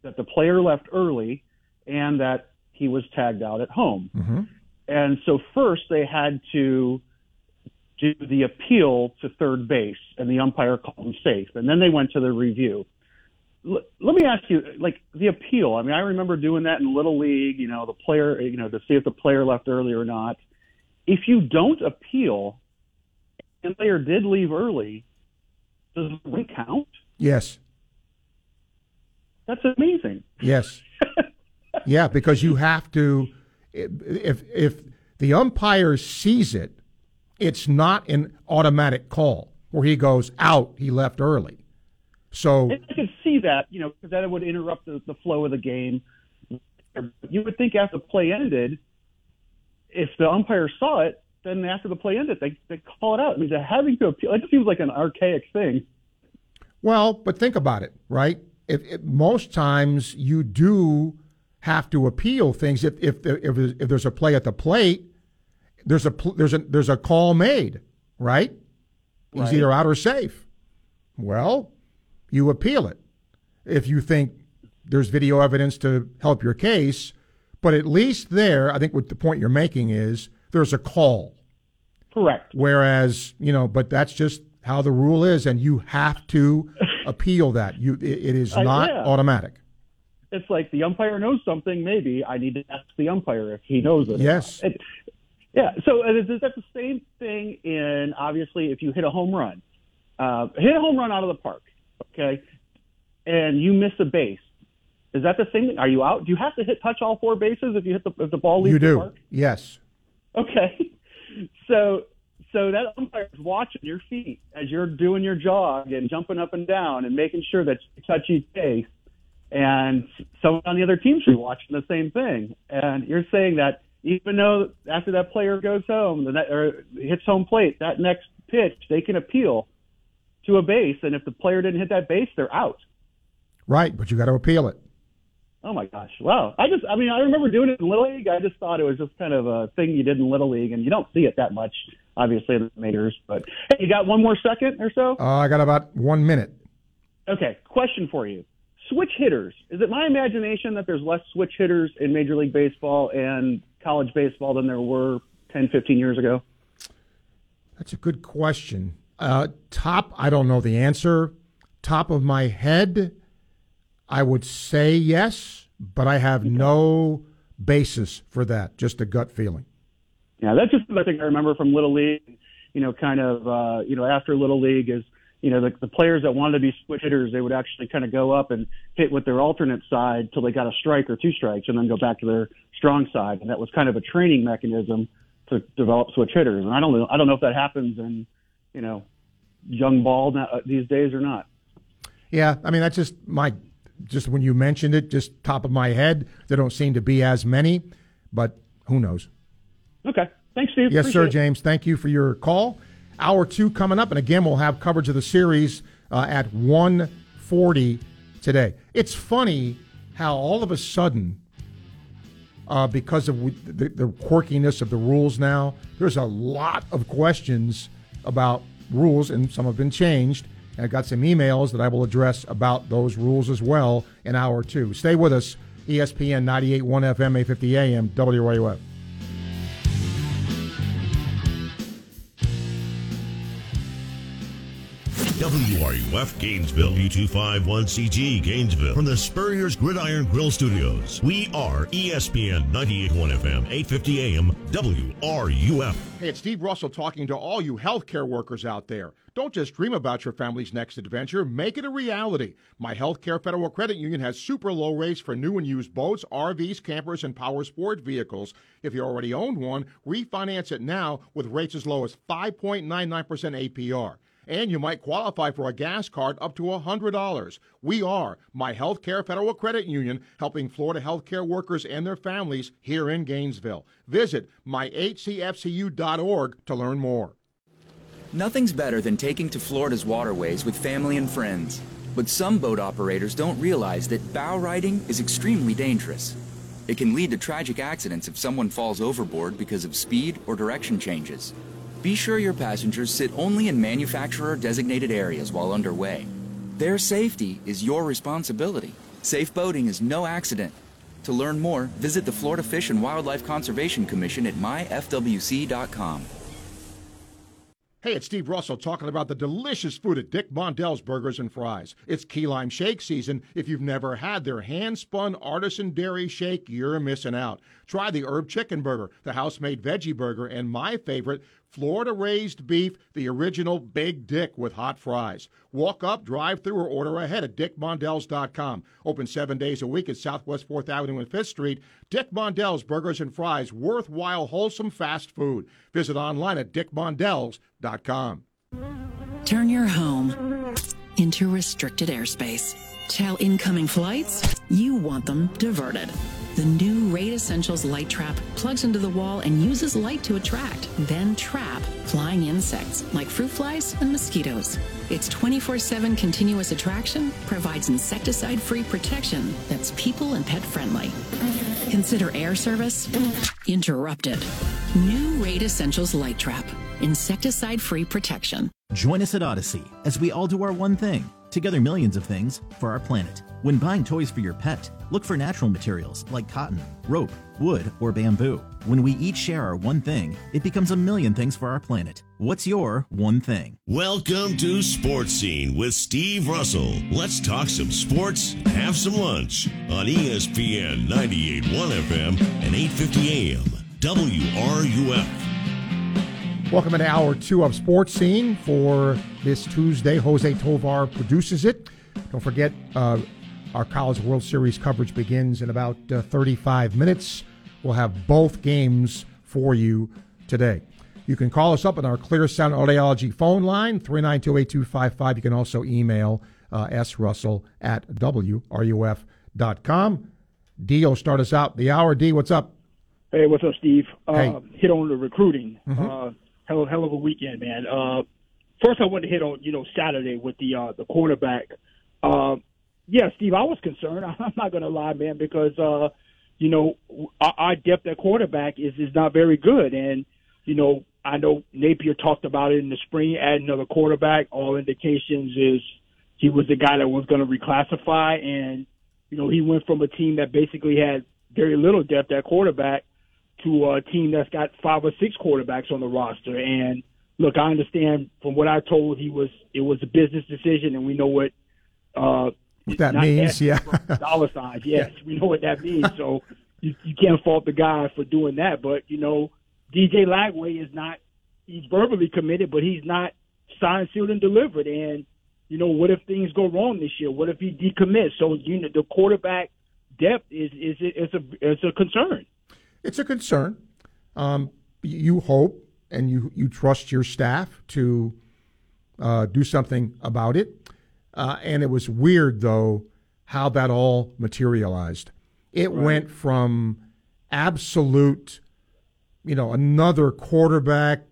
that the player left early and that he was tagged out at home.
Mm-hmm.
And so first they had to do the appeal to third base, and the umpire called him safe. And then they went to the review. L- let me ask you, like the appeal. I mean, I remember doing that in little league. You know, the player, you know, to see if the player left early or not. If you don't appeal, and the player did leave early, does it count?
Yes.
That's amazing.
Yes. (laughs) yeah, because you have to if if the umpire sees it, it's not an automatic call where he goes out, he left early. So
I could see see that, you know, because that would interrupt the, the flow of the game. You would think after the play ended, if the umpire saw it, then after the play ended, they they call it out. I mean, they're having to appeal, it just seems like an archaic thing.
Well, but think about it, right? If, if most times you do have to appeal things if if if, if there's a play at the plate, there's a there's a there's a call made, right? He's either out or safe. Well, you appeal it if you think there's video evidence to help your case. But at least there, I think what the point you're making is there's a call.
Correct.
Whereas, you know, but that's just how the rule is, and you have to (laughs) appeal that. You, it, it is
Uh,
not
yeah.
automatic.
It's like the umpire knows something. Maybe I need to ask the umpire if he knows it.
Yes.
It, yeah. So uh, is, is that the same thing in obviously if you hit a home run, uh, hit a home run out of the park, okay, and you miss a base. Is that the same thing? Are you out? Do you have to hit touch all four bases if you hit the if the ball leaves
You
the
do.
park?
Yes.
Okay. (laughs) So so that umpire is watching your feet as you're doing your jog and jumping up and down and making sure that you touch each base. And someone on the other team should be watching the same thing. And you're saying that even though after that player goes home, the net, or hits home plate, that next pitch they can appeal to a base, and if the player didn't hit that base, they're out.
Right, but you got to appeal it.
Oh my gosh! Wow. I just, I mean, I remember doing it in Little League. I just thought it was just kind of a thing you did in Little League, and you don't see it that much, obviously, in the majors. But hey, you got one more second or so?
Uh, I got about one minute.
Okay. Question for you: Switch hitters. Is it my imagination that there's less switch hitters in Major League Baseball and college baseball than there were 10, 15 years ago?
That's a good question. Uh, top, I don't know the answer. Top of my head, I would say yes, but I have no basis for that. Just a gut feeling.
Yeah, that's just I think I remember from Little League. You know, kind of uh, you know after Little League is you know the, the players that wanted to be switch hitters, they would actually kind of go up and hit with their alternate side till they got a strike or two strikes, and then go back to their strong side, and that was kind of a training mechanism to develop switch hitters. And I don't know, I don't know if that happens in you know young ball now, uh, these days or not.
Yeah, I mean that's just my just when you mentioned it, just top of my head. There don't seem to be as many, but who knows?
Okay, thanks, Steve.
Yes, sir,
Appreciate it.
James. Thank you for your call. Hour two coming up, and again, we'll have coverage of the series uh, at 1.40 today. It's funny how all of a sudden, uh, because of the, the quirkiness of the rules now, there's a lot of questions about rules, and some have been changed. I got some emails that I will address about those rules as well in hour two. Stay with us, ESPN 98.1 FM, 850 AM, WRUF.
WRUF Gainesville, U251CG Gainesville, from the Spurrier's Gridiron Grill Studios. We are ESPN 98.1 FM, 850 AM, WRUF.
Hey, it's Steve Russell talking to all you healthcare workers out there. Don't just dream about your family's next adventure, make it a reality. My Healthcare Federal Credit Union has super low rates for new and used boats, RVs, campers, and power sport vehicles. If you already own one, refinance it now with rates as low as 5.99% APR. And you might qualify for a gas card up to $100. We are My Healthcare Federal Credit Union, helping Florida healthcare workers and their families here in Gainesville. Visit myhcfcu.org to learn more.
Nothing's better than taking to Florida's waterways with family and friends. But some boat operators don't realize that bow riding is extremely dangerous. It can lead to tragic accidents if someone falls overboard because of speed or direction changes. Be sure your passengers sit only in manufacturer designated areas while underway. Their safety is your responsibility. Safe boating is no accident. To learn more, visit the Florida Fish and Wildlife Conservation Commission at myfwc.com.
Hey, it's Steve Russell talking about the delicious food at Dick Mondell's Burgers and Fries. It's key lime shake season. If you've never had their hand spun artisan dairy shake, you're missing out. Try the herb chicken burger, the house made veggie burger, and my favorite, Florida raised beef, the original Big Dick with hot fries. Walk up, drive through, or order ahead at dickmondells.com. Open seven days a week at Southwest 4th Avenue and 5th Street. Dick Mondell's Burgers and Fries, worthwhile, wholesome fast food. Visit online at dickmondells.com.
Turn your home into restricted airspace. Tell incoming flights you want them diverted. The new Raid Essentials light trap plugs into the wall and uses light to attract, then trap flying insects like fruit flies and mosquitoes. Its 24 7 continuous attraction provides insecticide free protection that's people and pet friendly. Consider air service interrupted. New Raid Essentials light trap, insecticide free protection.
Join us at Odyssey as we all do our one thing, together millions of things for our planet. When buying toys for your pet, look for natural materials like cotton, rope, wood, or bamboo. When we each share our one thing, it becomes a million things for our planet. What's your one thing?
Welcome to Sports Scene with Steve Russell. Let's talk some sports have some lunch on ESPN 98.1 FM and 8:50 AM. WRUF.
Welcome to hour two of Sports Scene for this Tuesday. Jose Tovar produces it. Don't forget, uh, our College World Series coverage begins in about uh, 35 minutes. We'll have both games for you today. You can call us up on our Clear Sound Audiology phone line, 392 8255. You can also email uh, srussell at wruf.com. D will start us out the hour. D, what's up?
Hey, what's up, Steve?
Hey.
Uh, hit on the recruiting.
Mhm.
Hell, hell of a weekend, man. Uh, first, I wanted to hit on you know Saturday with the uh, the quarterback. Uh, yeah, Steve, I was concerned. (laughs) I'm not going to lie, man, because uh, you know our, our depth at quarterback is is not very good, and you know I know Napier talked about it in the spring, adding another quarterback. All indications is he was the guy that was going to reclassify, and you know he went from a team that basically had very little depth at quarterback to a team that's got five or six quarterbacks on the roster. And look, I understand from what I told, he was it was a business decision, and we know what uh,
What that means, yeah.
dollar signs. (laughs) Yes, we know what that means. So you, you can't fault the guy for doing that. But you know, DJ Lagway is not. He's verbally committed, but he's not signed, sealed, and delivered. And you know, what if things go wrong this year? What if he decommits? So you know, the quarterback depth is is is a is a concern.
It's a concern. Um, you hope and you you trust your staff to uh, do something about it. Uh, and it was weird though how that all materialized. It went from absolute, you know, another quarterback,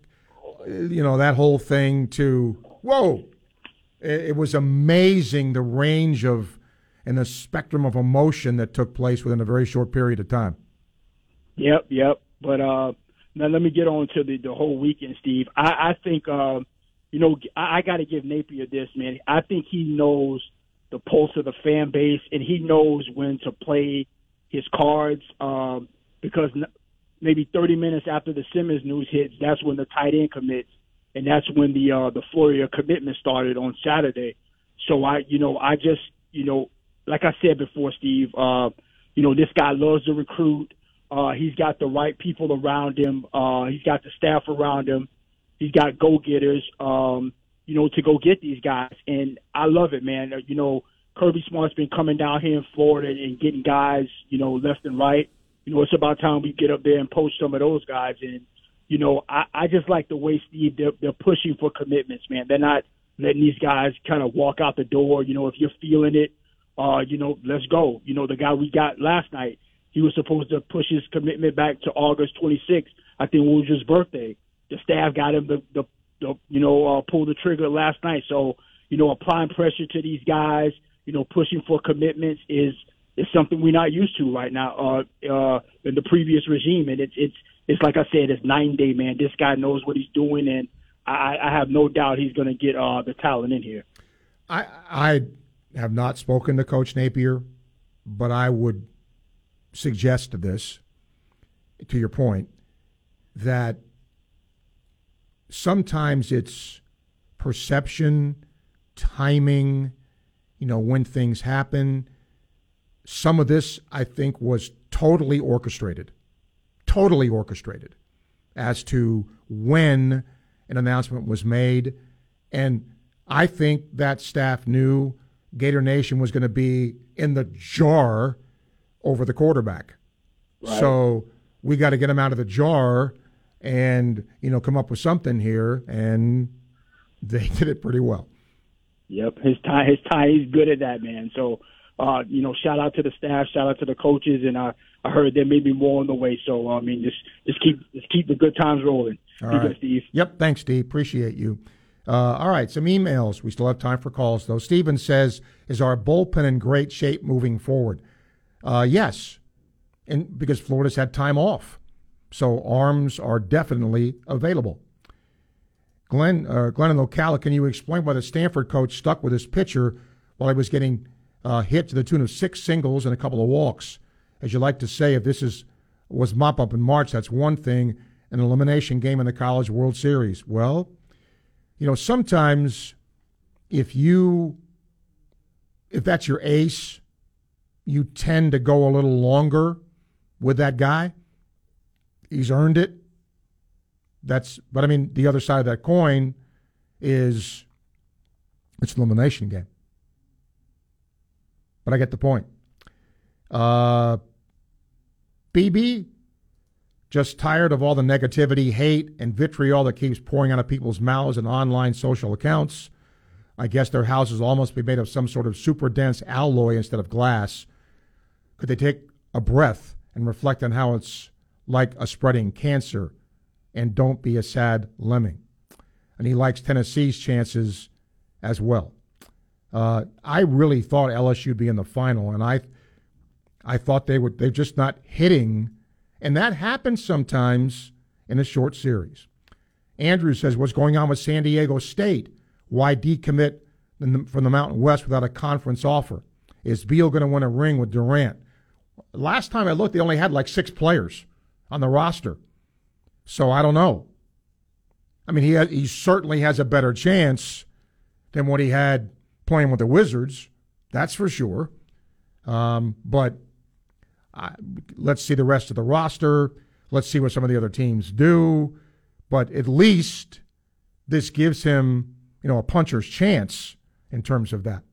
you know, that whole thing to whoa. It, it was amazing the range of and the spectrum of emotion that took place within a very short period of time.
Yep, yep. But uh, now let me get on to the, the whole weekend, Steve. I, I think, uh, you know, I, I got to give Napier this, man. I think he knows the pulse of the fan base, and he knows when to play his cards. Um, because n- maybe 30 minutes after the Simmons news hits, that's when the tight end commits, and that's when the uh, the Floria commitment started on Saturday. So I, you know, I just, you know, like I said before, Steve, uh, you know, this guy loves to recruit. Uh, he's got the right people around him. Uh, he's got the staff around him. He's got go getters, um, you know, to go get these guys. And I love it, man. Uh, You know, Kirby Smart's been coming down here in Florida and getting guys, you know, left and right. You know, it's about time we get up there and poach some of those guys. And, you know, I, I just like the way, Steve, they're, they're pushing for commitments, man. They're not letting these guys kind of walk out the door. You know, if you're feeling it, uh, you know, let's go. You know, the guy we got last night, he was supposed to push his commitment back to August 26th. I think it was his birthday. The staff got him the, the, the you know, uh, pull the trigger last night. So, you know, applying pressure to these guys, you know, pushing for commitments is is something we're not used to right now. Uh, uh, in the previous regime, and it's it's it's like I said, it's nine day man. This guy knows what he's doing, and I, I have no doubt he's going to get uh, the talent in here.
I I have not spoken to Coach Napier, but I would suggest this, to your point, that sometimes it's perception, timing, you know, when things happen. Some of this, I think, was totally orchestrated, totally orchestrated as to when an announcement was made. And I think that staff knew Gator Nation was going to be in the jar over the quarterback. So we got to get him out of the jar and, you know, come up with something here. And they (laughs) did it pretty well.
Yep, his tie, his tie, he's good at that, man. So, uh, you know, shout out to the staff, shout out to the coaches, and I, I heard there may be more on the way. So, I mean, just, just keep, just keep the good times rolling.
All right.
good, Steve.
Yep. Thanks, Steve. Appreciate you. Uh, all right. Some emails. We still have time for calls, though. Steven says, Is our bullpen in great shape moving forward? Uh, yes. And because Florida's had time off. So arms are definitely available. Glenn, uh, Glenn in Ocala, can you explain why the Stanford coach stuck with his pitcher while he was getting uh, hit to the tune of six singles and a couple of walks? As you like to say, if this is was mop up in March, that's one thing. An elimination game in the College World Series. Well, you know, sometimes if you if that's your ace, you tend to go a little longer with that guy. He's earned it. That's but I mean the other side of that coin is it's an elimination game. But I get the point. Uh, BB, just tired of all the negativity, hate, and vitriol that keeps pouring out of people's mouths and online social accounts. I guess their houses almost be made of some sort of super dense alloy instead of glass. Could they take a breath and reflect on how it's like a spreading cancer and don't be a sad lemming? And he likes Tennessee's chances as well. Uh, I really thought LSU would be in the final, and I, I thought they would. They're just not hitting, and that happens sometimes in a short series. Andrew says, "What's going on with San Diego State? Why decommit from the Mountain West without a conference offer? Is Beal going to win a ring with Durant? Last time I looked, they only had like six players on the roster, so I don't know. I mean, he he certainly has a better chance than what he had playing with the Wizards. That's for sure. Um, but let's see the rest of the roster. Let's see what some of the other teams do. But at least this gives him, you know, a puncher's chance in terms of that.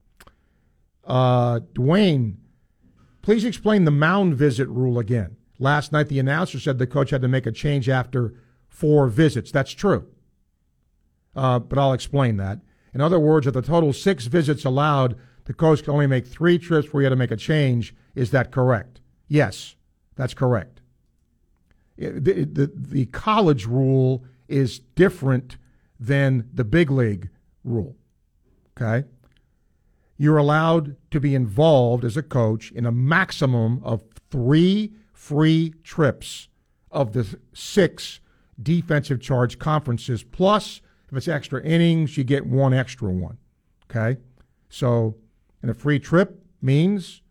Uh, Dwayne, please explain the mound visit rule again. Last night, the announcer said the coach had to make a change after four visits. That's true. Uh, but I'll explain that. In other words, of the total six visits allowed, the coach can only make three trips where he had to make a change. Is that correct? Yes, that's correct. It- The, the, the college rule is different than the big league rule. Okay? You're allowed to be involved as a coach in a maximum of three free trips of the six defensive charge conferences. Plus, if it's extra innings, you get one extra one. Okay? So, and a free trip means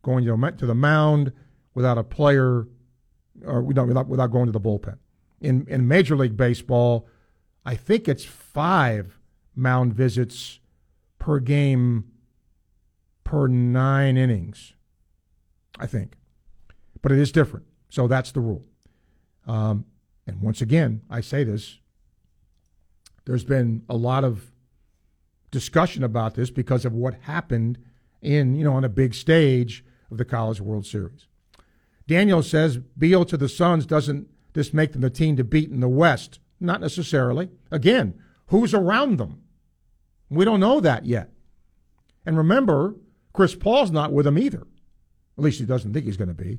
going to the- mound without a player or without, without, going to the bullpen. In, in Major League Baseball, I think it's five mound visits per game per nine innings. I think. But it is different. So that's the rule. Um, and once again, I say this there's been a lot of discussion about this because of what happened in, you know, on a big stage of the College World Series. Daniel says Beal to the Suns doesn't this make them the team to beat in the West? Not necessarily. Again, who's around them? We don't know that yet. And remember, Chris Paul's not with them either. At least he doesn't think he's going to be.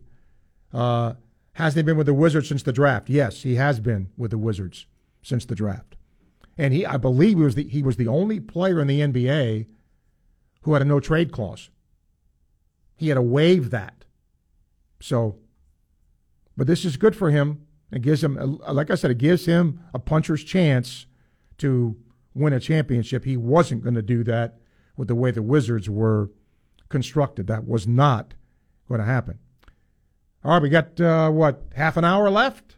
Uh, hasn't he been with the Wizards since the draft? Yes, he has been with the Wizards since the draft. And he, I believe, he was the, he was the only player in the NBA who had a no trade clause. He had to waive that. So, but this is good for him. It gives him, like I said, it gives him a puncher's chance to win a championship. He wasn't going to do that with the way the Wizards were constructed. That was not going to happen. All right, we got uh, what half an hour left.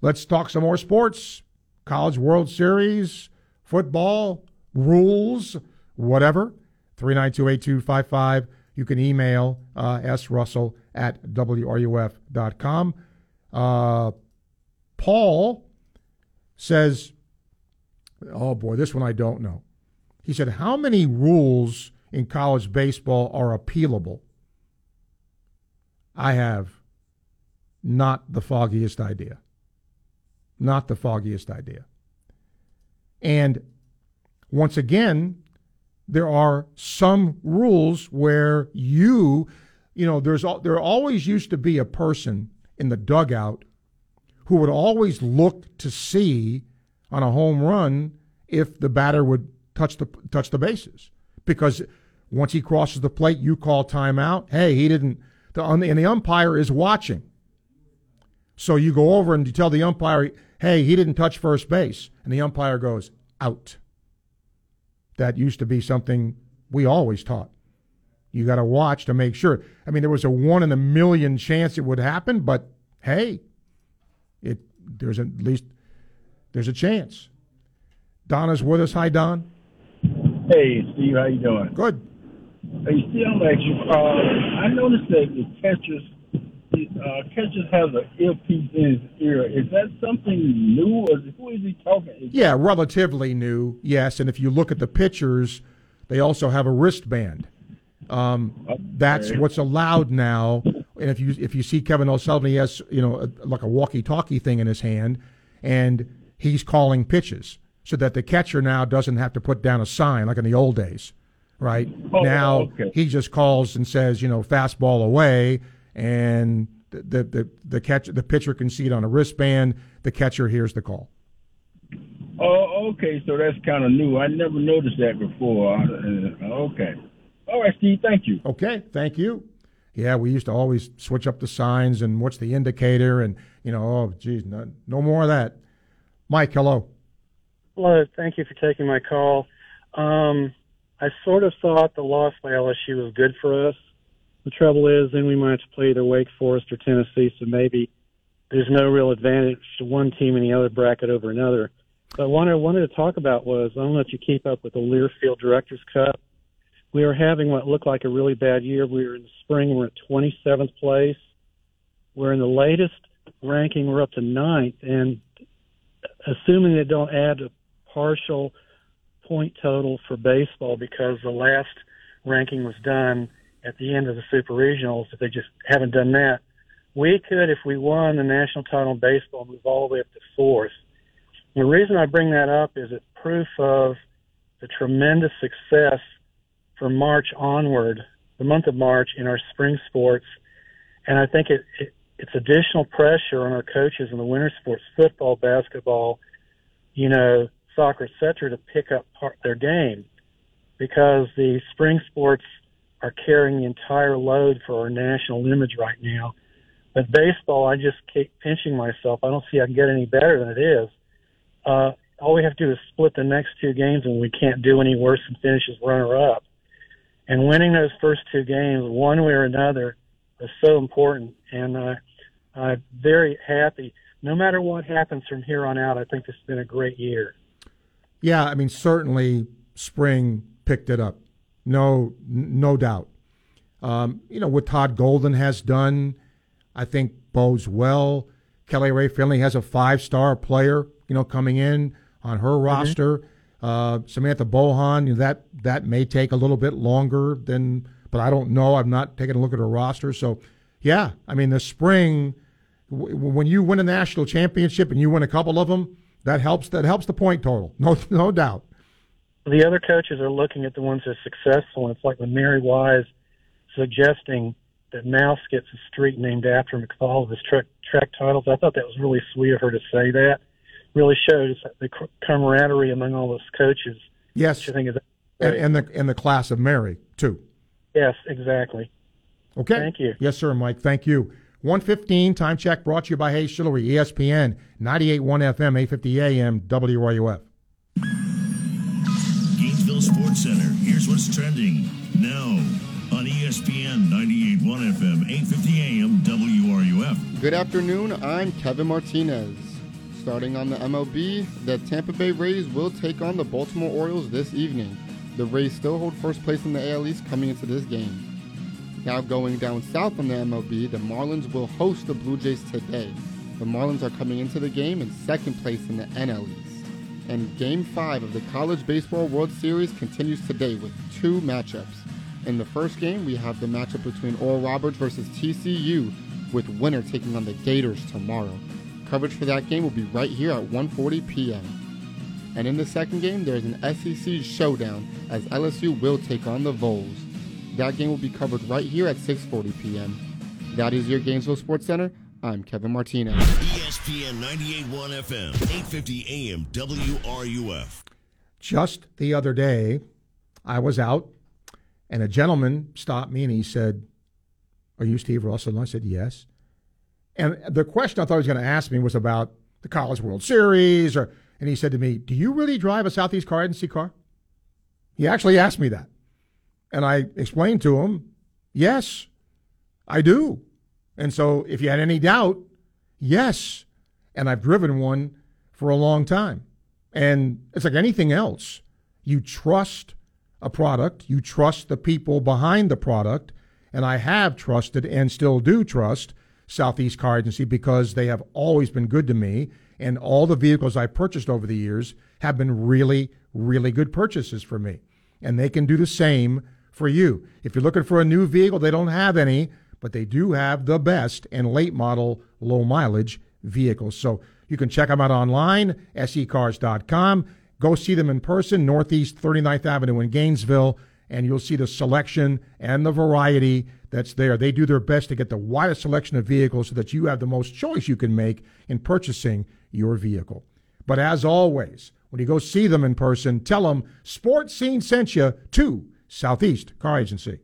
Let's talk some more sports, college World Series, football, rules, whatever. Three nine two eight two five five. You can email uh, srussell at wruf.com. Uh, Paul says, oh boy, this one I don't know. He said, How many rules in college baseball are appealable? I have not the foggiest idea. Not the foggiest idea. And once again, there are some rules where you, you know, there's there always used to be a person in the dugout who would always look to see on a home run if the batter would touch the touch the bases because once he crosses the plate, you call timeout. Hey, he didn't. The, and the umpire is watching. So you go over and you tell the umpire, hey, he didn't touch first base. And the umpire goes, out. That used to be something we always taught. You got to watch to make sure. I mean, there was a one in a million chance it would happen, but hey, it there's at least there's a chance. Donna's with us. Hi, Don.
Hey, Steve. How you doing?
Good.
Hey, Steve, I'm you. Uh, I noticed that the catchers uh, catchers has an earpiece in his ear. Is that something new, or who is he talking? Is
yeah, relatively new. Yes, and if you look at the pitchers, they also have a wristband. Um, okay. That's what's allowed now. And if you if you see Kevin O'Sullivan, he has you know a, like a walkie-talkie thing in his hand, and he's calling pitches so that the catcher now doesn't have to put down a sign like in the old days, right?
Oh,
now
okay.
he just calls and says you know fastball away and the the the catch the pitcher can see it on a wristband. The catcher hears the call.
Oh, okay. So that's kind of new. I never noticed that before. Uh, okay. All right, Steve. Thank you.
Okay. Thank you. Yeah, we used to always switch up the signs and what's the indicator, and you know, oh, geez, no, no more of that. Mike, hello.
Hello. Thank you for taking my call. Um, I sort of thought the loss by LSU was good for us the trouble is, then we might have to play either Wake Forest or Tennessee, so maybe there's no real advantage to one team in the other bracket over another. But what I wanted to talk about was I don't know if you keep up with the Learfield Directors Cup. We were having what looked like a really bad year. We were in the spring, we're at 27th place. We're in the latest ranking, we're up to ninth. And assuming they don't add a partial point total for baseball because the last ranking was done at the end of the super regionals if they just haven't done that. We could, if we won the national title in baseball, move all the way up to fourth. the reason I bring that up is it's proof of the tremendous success from March onward, the month of March in our spring sports, and I think it, it it's additional pressure on our coaches in the winter sports, football, basketball, you know, soccer, etc., to pick up part their game because the spring sports are carrying the entire load for our national image right now. But baseball, I just keep pinching myself. I don't see I can get any better than it is. Uh, all we have to do is split the next two games, and we can't do any worse than finish as runner up. And winning those first two games, one way or another, is so important. And uh, I'm very happy. No matter what happens from here on out, I think this has been a great year.
Yeah, I mean, certainly spring picked it up no, no doubt. Um, you know what Todd Golden has done, I think bodes well. Kelly Rae Finley has a five-star player, you know, coming in on her mm-hmm. roster. Uh, Samantha Bohon, you know, that that may take a little bit longer than, but I don't know. I've not taken a look at her roster, so yeah. I mean, the spring w- when you win a national championship and you win a couple of them, that helps. That helps the point total, (laughs) no no doubt
the other coaches are looking at the ones that are successful, and it's like when Mary Wise suggesting that Mouse gets a street named after him because all of his track, track titles. I thought that was really sweet of her to say that. Really shows the camaraderie among all those coaches.
Yes,
I think is
and, and the and the class of Mary too.
Yes, exactly.
Okay.
Thank you.
Yes, sir, Mike. Thank you. 115 time check brought to you by Hayes Chillery, ESPN 98.1 FM, 850 AM, WRUF.
Gainesville Sports Center. Here's what's trending now on ESPN 98.1 FM, 8:50 AM, WRUF.
Good afternoon. I'm Kevin Martinez. Starting on the MLB, the Tampa Bay Rays will take on the Baltimore Orioles this evening. The Rays still hold first place in the AL East coming into this game. Now going down south on the MLB, the Marlins will host the Blue Jays today. The Marlins are coming into the game in second place in the NL East and Game 5 of the College Baseball World Series continues today with two matchups. In the first game, we have the matchup between Oral Roberts versus TCU, with winner taking on the Gators tomorrow. Coverage for that game will be right here at 1:40 p.m. And in the second game, there is an SEC showdown as LSU will take on the Vols. That game will be covered right here at 6:40 p.m. That is your Gainesville Sports Center. I'm Kevin Martinez.
ESPN 98.1 FM, 8:50 AM, WRUF.
Just the other day, I was out, and a gentleman stopped me and he said, "Are you Steve Russell?" And I said, "Yes." And the question I thought he was going to ask me was about the College World Series, or and he said to me, "Do you really drive a Southeast car agency car?" He actually asked me that, and I explained to him, "Yes, I do." And so, if you had any doubt, yes, and I've driven one for a long time. And it's like anything else. You trust a product, you trust the people behind the product, and I have trusted and still do trust Southeast Car Agency because they have always been good to me, and all the vehicles I purchased over the years have been really, really good purchases for me. And they can do the same for you. If you're looking for a new vehicle, they don't have any, but they do have the best and late model, low mileage vehicles. So you can check them out online, secars.com. Go see them in person, Northeast 39th Avenue in Gainesville, and you'll see the selection and the variety that's there. They do their best to get the widest selection of vehicles so that you have the most choice you can make in purchasing your vehicle. But as always, when you go see them in person, tell them Sports Scene sent you to Southeast Car Agency.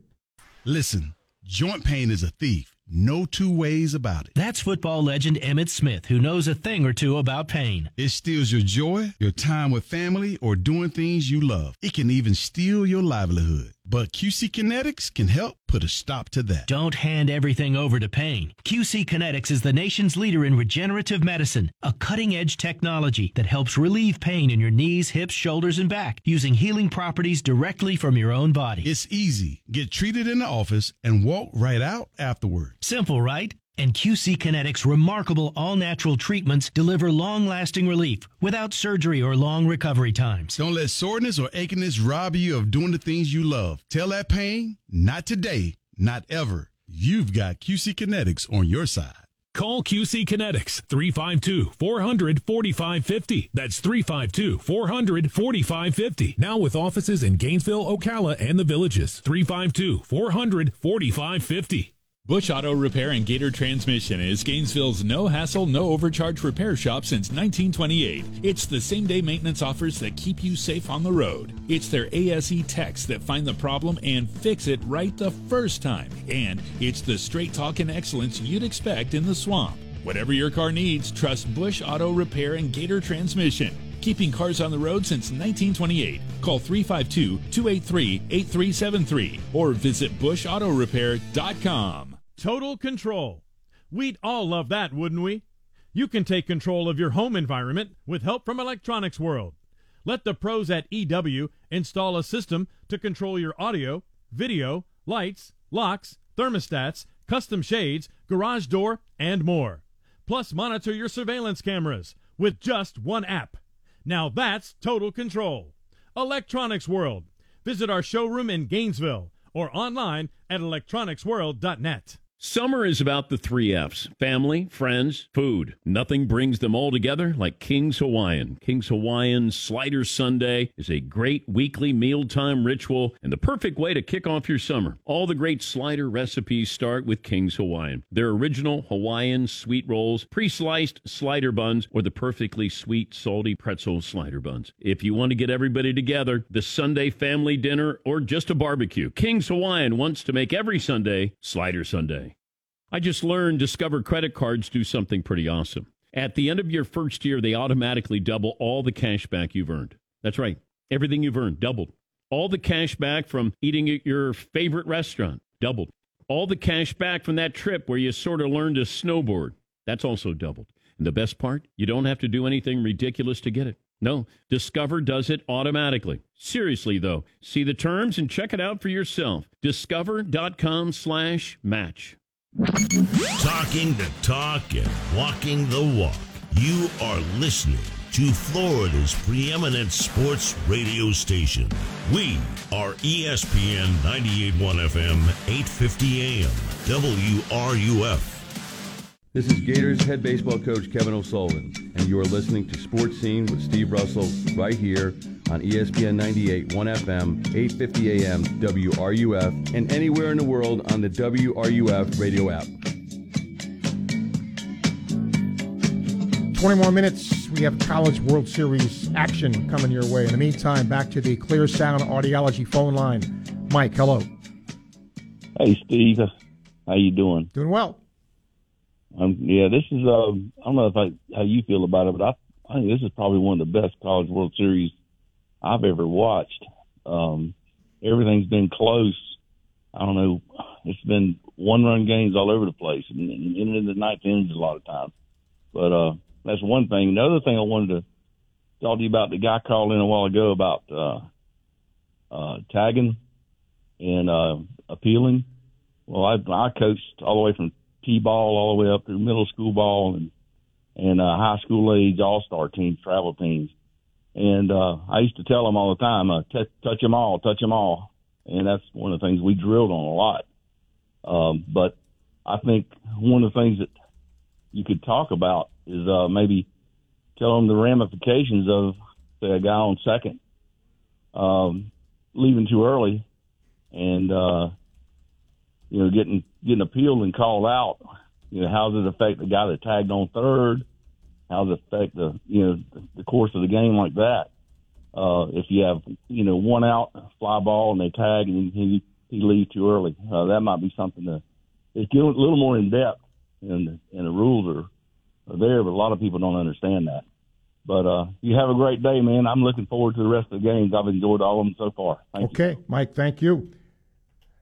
Listen, joint pain is a thief. No two ways about it.
That's football legend Emmitt Smith, who knows a thing or two about pain.
It steals your joy, your time with family, or doing things you love. It can even steal your livelihood. But QC Kinetics can help put a stop to that.
Don't hand everything over to pain. QC Kinetics is the nation's leader in regenerative medicine, a cutting edge technology that helps relieve pain in your knees, hips, shoulders, and back using healing properties directly from your own body.
It's easy. Get treated in the office and walk right out afterward.
Simple, right? And QC Kinetics' remarkable all natural treatments deliver long lasting relief without surgery or long recovery times.
Don't let soreness or achiness rob you of doing the things you love. Tell that pain, not today, not ever. You've got QC Kinetics on your side.
Call QC Kinetics 352 400 4550. That's 352 400 4550. Now with offices in Gainesville, Ocala, and the villages. 352 400 4550.
Bush Auto Repair and Gator Transmission is Gainesville's no hassle, no overcharge repair shop since 1928. It's the same day maintenance offers that keep you safe on the road. It's their ASE techs that find the problem and fix it right the first time. And it's the straight talk and excellence you'd expect in the swamp. Whatever your car needs, trust Bush Auto Repair and Gator Transmission. Keeping cars on the road since 1928. Call 352 283 8373 or visit bushautorepair.com.
Total control. We'd all love that, wouldn't we? You can take control of your home environment with help from Electronics World. Let the pros at EW install a system to control your audio, video, lights, locks, thermostats, custom shades, garage door, and more. Plus, monitor your surveillance cameras with just one app. Now that's total control. Electronics World. Visit our showroom in Gainesville or online at electronicsworld.net.
Summer is about the three F's family, friends, food. Nothing brings them all together like King's Hawaiian. King's Hawaiian Slider Sunday is a great weekly mealtime ritual and the perfect way to kick off your summer. All the great slider recipes start with King's Hawaiian. Their original Hawaiian sweet rolls, pre sliced slider buns, or the perfectly sweet, salty pretzel slider buns. If you want to get everybody together, the Sunday family dinner, or just a barbecue, King's Hawaiian wants to make every Sunday Slider Sunday. I just learned Discover credit cards do something pretty awesome. At the end of your first year, they automatically double all the cash back you've earned. That's right. Everything you've earned doubled. All the cash back from eating at your favorite restaurant doubled. All the cash back from that trip where you sort of learned to snowboard. That's also doubled. And the best part, you don't have to do anything ridiculous to get it. No, Discover does it automatically. Seriously though, see the terms and check it out for yourself. Discover.com slash match.
Talking the talk and walking the walk. You are listening to Florida's preeminent sports radio station. We are ESPN 98.1 FM, 850 AM, WRUF.
This is Gators head baseball coach Kevin O'Sullivan, and you are listening to Sports Scene with Steve Russell right here on ESPN 98 1 FM, 850 AM, WRUF, and anywhere in the world on the WRUF radio app.
20 more minutes. We have College World Series action coming your way. In the meantime, back to the Clear Sound Audiology phone line. Mike, hello.
Hey, Steve. How you doing?
Doing well.
Um, yeah, this is. Uh, I don't know if I, how you feel about it, but I, I think this is probably one of the best College World Series I've ever watched. Um, everything's been close. I don't know. It's been one-run games all over the place, and, and in the ninth innings a lot of times. But uh, that's one thing. The other thing I wanted to talk to you about, the guy called in a while ago about uh, uh, tagging and uh, appealing. Well, I, I coached all the way from t-ball all the way up through middle school ball and and uh, high school age all-star teams, travel teams. And uh, I used to tell them all the time, uh, t- touch them all, touch them all. And that's one of the things we drilled on a lot. Um, but I think one of the things that you could talk about is uh, maybe tell them the ramifications of, say, a guy on second um, leaving too early and, uh, you know, getting getting appealed and called out. You know, how does it affect the guy that tagged on third? How does it affect the you know the course of the game like that? Uh, if you have you know one out fly ball and they tag and he he leaves too early, uh, that might be something to it's a little more in depth, and and the rules are, are there, but a lot of people don't understand that. But uh, you have a great day, man. I'm looking forward to the rest of the games. I've enjoyed all of them so far. Thank
okay,
you.
Mike, thank you.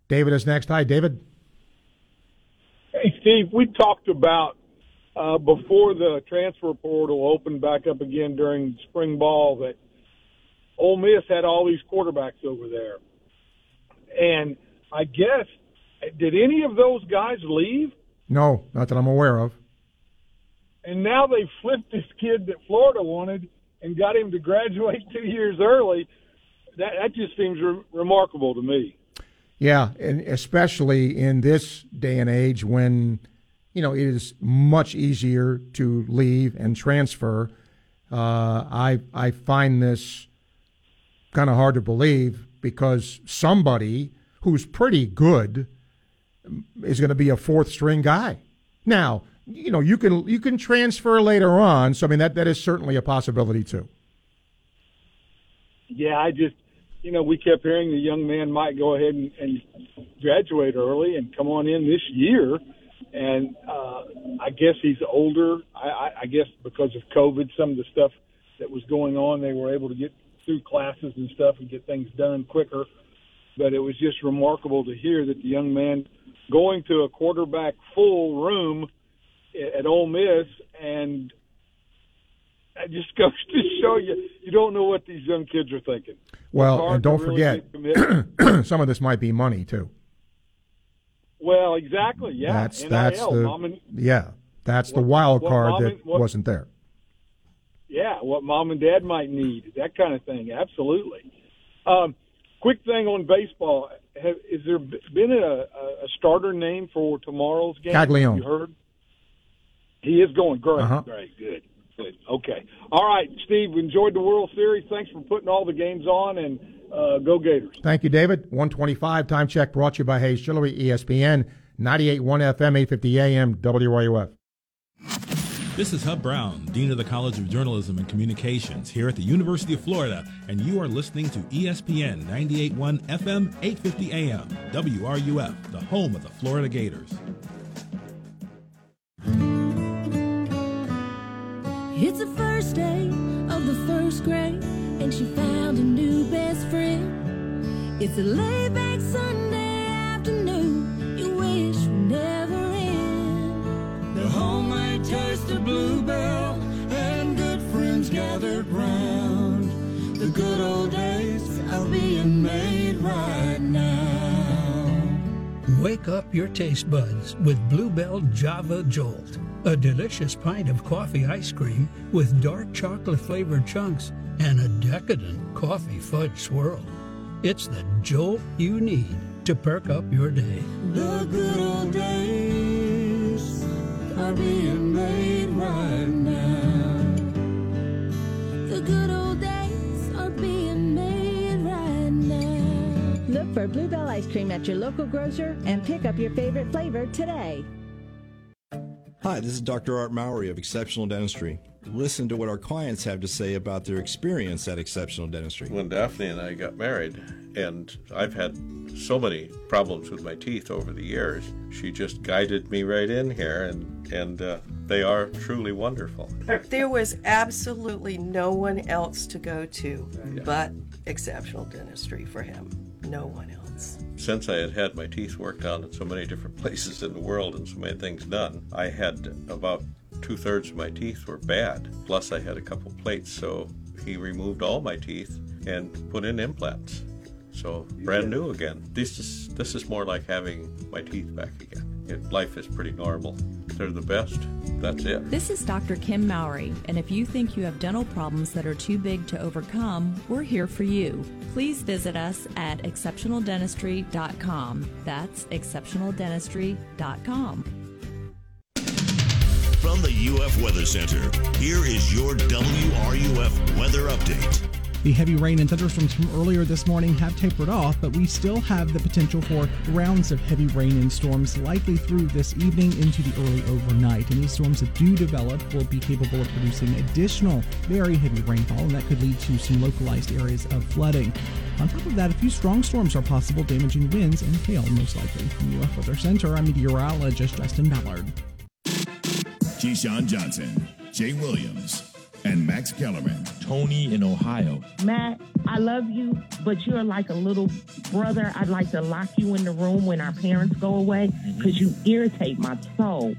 David is next. Hi, David.
Hey, Steve, we talked about uh, before the transfer portal opened back up again during spring ball that Ole Miss had all these quarterbacks over there. And I guess, did any of those guys leave?
No, not that I'm aware of.
And now they flipped this kid that Florida wanted and got him to graduate (laughs) two years early. That, that just seems re- remarkable to me.
Yeah, and especially in this day and age when you know it is much easier to leave and transfer. Uh, I I find this kind of hard to believe because somebody who's pretty good is going to be a fourth string guy. Now, you know, you can you can transfer later on, so I mean that that is certainly a possibility too.
Yeah, I just you know, we kept hearing the young man might go ahead and, and graduate early and come on in this year. And uh, I guess he's older. I, I, I guess because of COVID, some of the stuff that was going on, they were able to get through classes and stuff and get things done quicker. But it was just remarkable to hear that the young man going to a quarterback full room at Ole Miss and it just (laughs) goes to show you you don't know what these young kids are thinking.
Well, and don't really forget, (clears throat) some of this might be money too.
Well, exactly. Yeah,
that's
NIL,
that's the
and,
yeah that's
what,
the wild card that
and, what,
wasn't there.
Yeah, what mom and dad might need, that kind of thing. Absolutely. Um, quick thing on baseball: Have, is there been a, a starter name for tomorrow's game?
Caglianone.
You heard? He is going great.
Uh-huh.
Great. Good. Good. Okay. All right, Steve. Enjoyed the World Series. Thanks for putting all the games on, and uh, go Gators.
Thank you, David. 125 time check brought to you by Hayes Chillery, ESPN 98.1 FM, 850 AM, WRUF.
This is Hub Brown, Dean of the College of Journalism and Communications here at the University of Florida, and you are listening to ESPN 98.1 FM, 850 AM, WRUF, the home of the Florida Gators.
It's the first day of the first grade, and she found a new best friend. It's a laid back Sunday afternoon, you wish would never end.
The homemade taste of Blue Bell, and good friends gathered round. The good old days are being made right now.
Wake up your taste buds with Blue Bell Java Jolt, a delicious pint of coffee ice cream with dark chocolate flavored chunks and a decadent coffee fudge swirl. It's the jolt you need to perk up your day.
The good old days are being made right now.
For Blue Bell ice cream at your local grocer and pick up your favorite flavor today.
Hi, this is Dr. Art Mowry of Exceptional Dentistry. Listen to what our clients have to say about their experience at Exceptional Dentistry.
When Daphne and I got married, and I've had so many problems with my teeth over the years, she just guided me right in here, and and uh, they are truly wonderful.
There was absolutely no one else to go to but exceptional dentistry for him. No one else.
Since I had had my teeth worked on in so many different (laughs) places in the world and so many things done, I had about two thirds of my teeth were bad. Plus, I had a couple plates, so he removed all my teeth and put in implants. So brand new again. This is this is more like having my teeth back again. It, life is pretty normal. They're the best. That's it.
This is Dr. Kim Mowry, and if you think you have dental problems that are too big to overcome, we're here for you. Please visit us at exceptionaldentistry.com. That's exceptionaldentistry.com.
From the UF Weather Center, here is your WRUF weather update.
The heavy rain and thunderstorms from earlier this morning have tapered off, but we still have the potential for rounds of heavy rain and storms likely through this evening into the early overnight. And these storms that do develop will be capable of producing additional very heavy rainfall, and that could lead to some localized areas of flooding. On top of that, a few strong storms are possible, damaging winds and hail most likely. From the Weather Center, I'm meteorologist Justin Ballard.
Keyshawn Johnson, Jay Williams, and Max Kellerman.
Tony in Ohio.
Matt, I love you, but you're like a little brother. I'd like to lock you in the room when our parents go away mm-hmm. because you irritate my soul.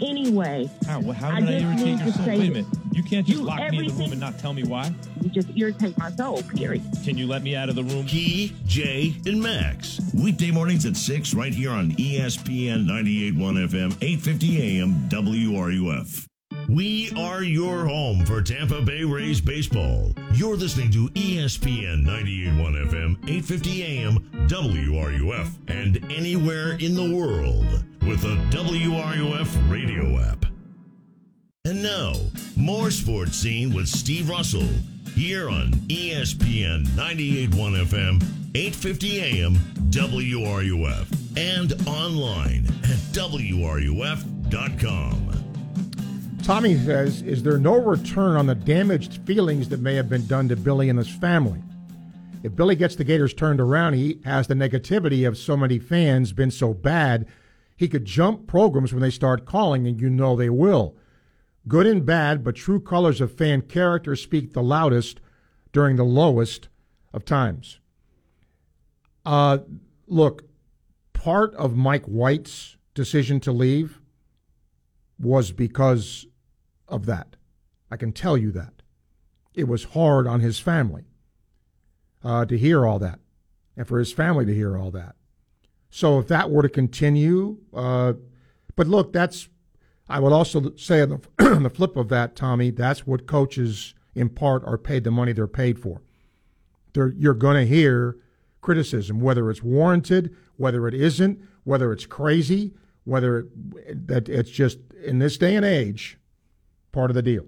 Anyway,
How, well, how
I
did I,
just
irritate
need
your
to
soul?
say
Wait a minute. You can't just
You-
lock me in the room and not tell me why.
you just irritate my soul, period.
Can you let me out of the room?
Key, Jay, and Max. Weekday mornings at 6 right here on ESPN 98.1 FM, 850 AM, WRUF. We are your home for Tampa Bay Rays baseball. You're listening to ESPN 98.1 FM, 850 AM, WRUF, and anywhere in the world with the WRUF radio app. And now, more sports scene with Steve Russell here on ESPN 98.1 FM, 850 AM, WRUF, and online at WRUF.com.
Tommy says, Is there no return on the damaged feelings that may have been done to Billy and his family? If Billy gets the Gators turned around, he has the negativity of so many fans been so bad, he could jump programs when they start calling, and you know they will. Good and bad, but true colors of fan character speak the loudest during the lowest of times. Uh, look, part of Mike White's decision to leave was because of that. I can tell you that. It was hard on his family uh, to hear all that and for his family to hear all that. So if that were to continue, uh, but look, that's, I would also say on the, (clears throat) on the flip of that, Tommy, that's what coaches in part are paid the money they're paid for. They're, you're going to hear criticism, whether it's warranted, whether it isn't, whether it's crazy, whether it, that it's just in this day and age part of the deal.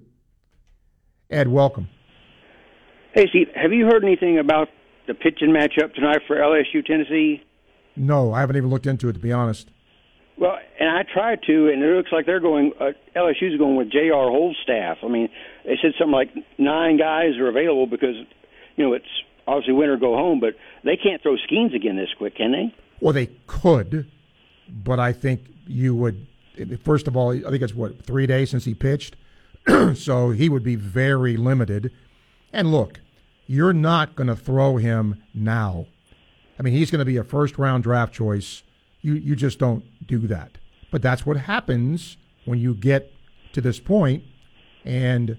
Ed, welcome.
Hey, Steve, have you heard anything about the pitching matchup tonight for LSU Tennessee?
No, I haven't even looked into it to be honest.
Well, and I tried to, and it looks like they're going. Uh, LSU's going with J.R. Holstaff. I mean, they said something like nine guys are available because, you know, it's obviously win or go home. But they can't throw Skenes again this quick, can they?
Well, they could, but I think you would. First of all, I think it's what three days since he pitched, (clears throat) so he would be very limited. And look, you're not going to throw him now. I mean, he's going to be a first round draft choice. You you just don't do that. But that's what happens when you get to this point. and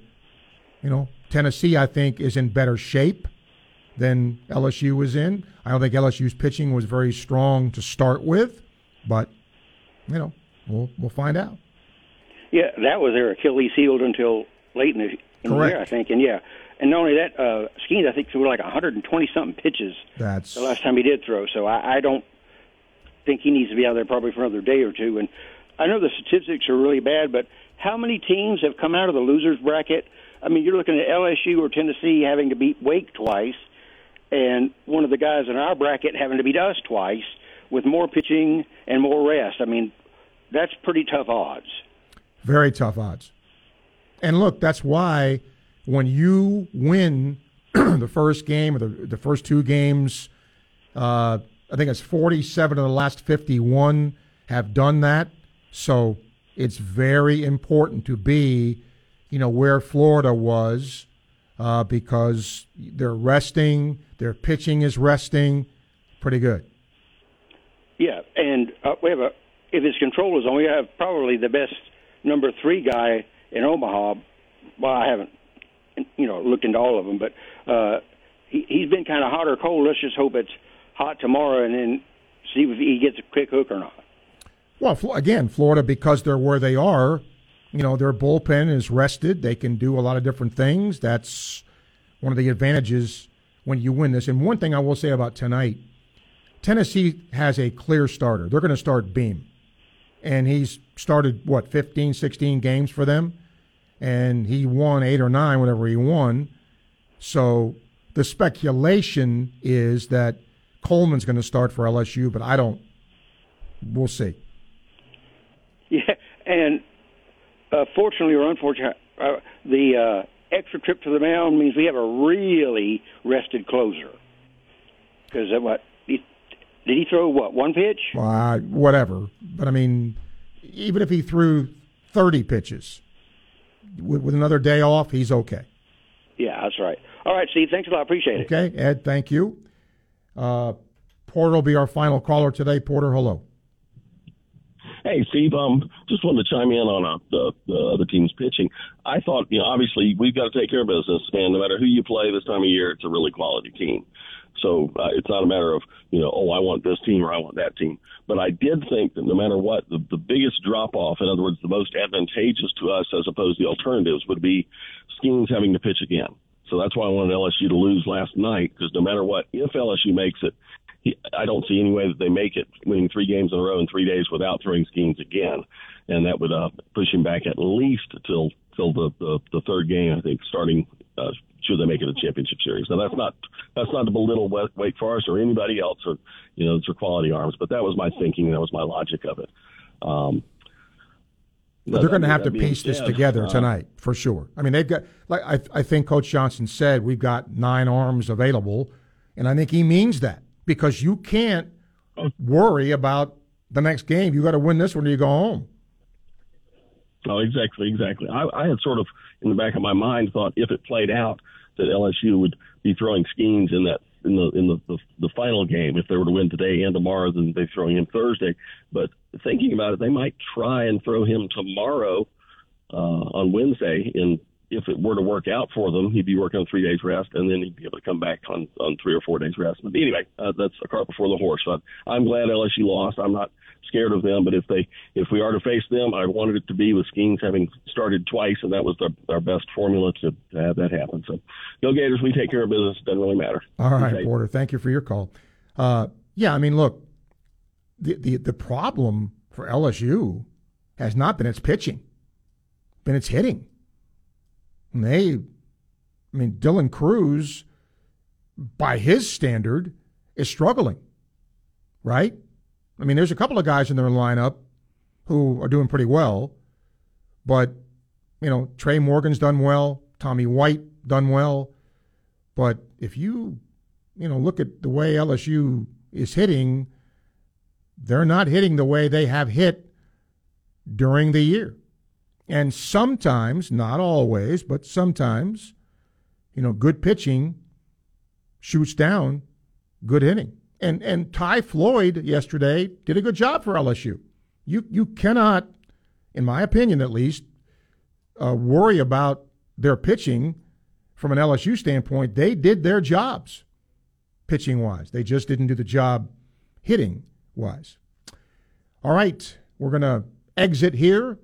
you know Tennessee, I think, is in better shape than LSU was in. I don't think LSU's pitching was very strong to start with, but you know we'll we'll find out.
Yeah, that was their Achilles heel until late in the, in the year, I think. And yeah, and not only that, uh, Skenes I think threw like 120 something pitches
That's
the last time he did throw. So I, I don't think he needs to be out there probably for another day or two. And
I know the statistics are really bad, but how many teams have come out of the losers bracket? I mean, you're looking at LSU or Tennessee having to beat Wake twice, and one of the guys in our bracket having to beat us twice with more pitching and more rest. I mean, that's pretty tough odds.
Very tough odds. And look, that's why when you win (clears throat) the first game or the, the first two games, uh, I think it's 47 of the last 51 have done that. So it's very important to be, you know, where Florida was uh, because they're resting, their pitching is resting. Pretty good.
Yeah, and uh, we have a if his control is on, we have probably the best number three guy in Omaha. Well, I haven't, you know, looked into all of them, but uh, he, he's been kind of hot or cold. Let's just hope it's hot tomorrow, and then see if he gets a quick hook or not.
Well, again, Florida, because they're where they are, you know, their bullpen is rested. They can do a lot of different things. That's one of the advantages when you win this. And one thing I will say about tonight Tennessee has a clear starter. They're going to start Beam. And he's started, what, 15, 16 games for them? And he won eight or nine, whatever he won. So the speculation is that Coleman's going to start for LSU, but I don't. We'll see.
Yeah, and uh, fortunately or unfortunately, uh, the uh, extra trip to the mound means we have a really rested closer. Because what he, did he throw? What one pitch?
Uh, whatever. But I mean, even if he threw 30 pitches with, with another day off, he's okay.
Yeah, that's right. All right, Steve. Thanks a lot. Appreciate it.
Okay, Ed, thank you. Uh, Porter will be our final caller today. Porter, hello.
Hey, Steve. Um, just wanted to chime in on uh, the, the other team's pitching. I thought, you know, obviously we've got to take care of business, and no matter who you play this time of year, it's a really quality team. So uh, it's not a matter of, you know, oh, I want this team or I want that team. But I did think that no matter what, the, the biggest drop off, in other words, the most advantageous to us as opposed to the alternatives, would be Skenes having to pitch again. So that's why I wanted LSU to lose last night because no matter what, if LSU makes it, I don't see any way that they make it winning three games in a row in three days without throwing Skenes again, and that would uh, push him back at least till till the the, the third game. I think starting uh, should they make it a championship series. Now that's not that's not to belittle Wake Forest or anybody else, or you know, it's for quality arms. But that was my thinking. That was my logic of it. Um,
But they're going to have to piece this
said,
together
uh,
tonight for sure. I mean, they've got like I, I think Coach Johnson said we've got nine arms available, and I think he means that because you can't worry about the next game. You got to win this one or you go home.
Oh, exactly, exactly. I, I had sort of in the back of my mind thought if it played out that LSU would be throwing Skenes in that in the in the, the the final game if they were to win today and tomorrow, then they throw him Thursday. But thinking about it, they might try and throw him tomorrow uh, on Wednesday. And if it were to work out for them, he'd be working on three days rest, and then he'd be able to come back on on three or four days rest. But anyway, uh, that's a cart before the horse. But I'm glad LSU lost. I'm not scared of them, but if they if we are to face them, I wanted it to be with Skenes having started twice, and that was the, our best formula to, to have that happen. So, go Gators. We take care of business. It doesn't really matter.
All right, Porter. Thank you for your call. Uh, yeah, I mean, look, the, the the problem for LSU has not been its pitching, been its hitting. And they, I mean, Dylan Crews, by his standard, is struggling, right? I mean, there's a couple of guys in their lineup who are doing pretty well, but you know, Trey Morgan's done well, Tommy White done well, but if you you know look at the way LSU is hitting, they're not hitting the way they have hit during the year. And sometimes, not always, but sometimes, you know, good pitching shoots down good hitting. And and Ty Floyd yesterday did a good job for LSU. You you cannot, in my opinion at least, uh, worry about their pitching from an LSU standpoint. They did their jobs pitching wise. They just didn't do the job hitting wise. All right, we're to exit here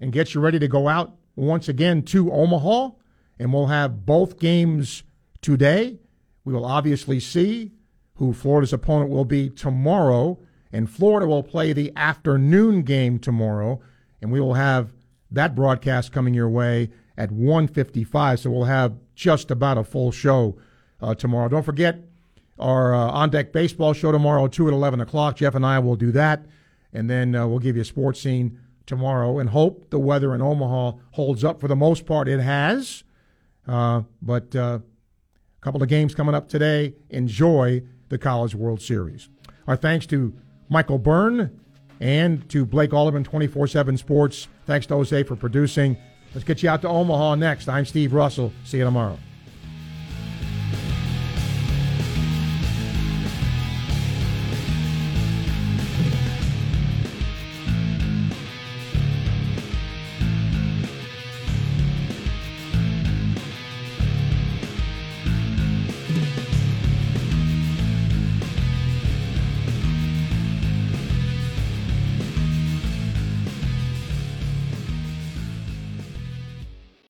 and get you ready to go out once again to Omaha, and we'll have both games today. We will obviously see who Florida's opponent will be tomorrow, and Florida will play the afternoon game tomorrow, and we will have that broadcast coming your way at 1:55. So we'll have just about a full show uh, tomorrow. Don't forget our uh, on deck baseball show tomorrow, two at 11 o'clock. Jeff and I will do that, and then uh, we'll give you a sports scene tomorrow, and hope the weather in Omaha holds up. For the most part, it has, uh, but uh, a couple of games coming up today. Enjoy the College World Series. Our thanks to Michael Byrne and to Blake Alderman, 24 7 Sports. Thanks to Jose for producing. Let's get you out to Omaha next. I'm Steve Russell. See you tomorrow.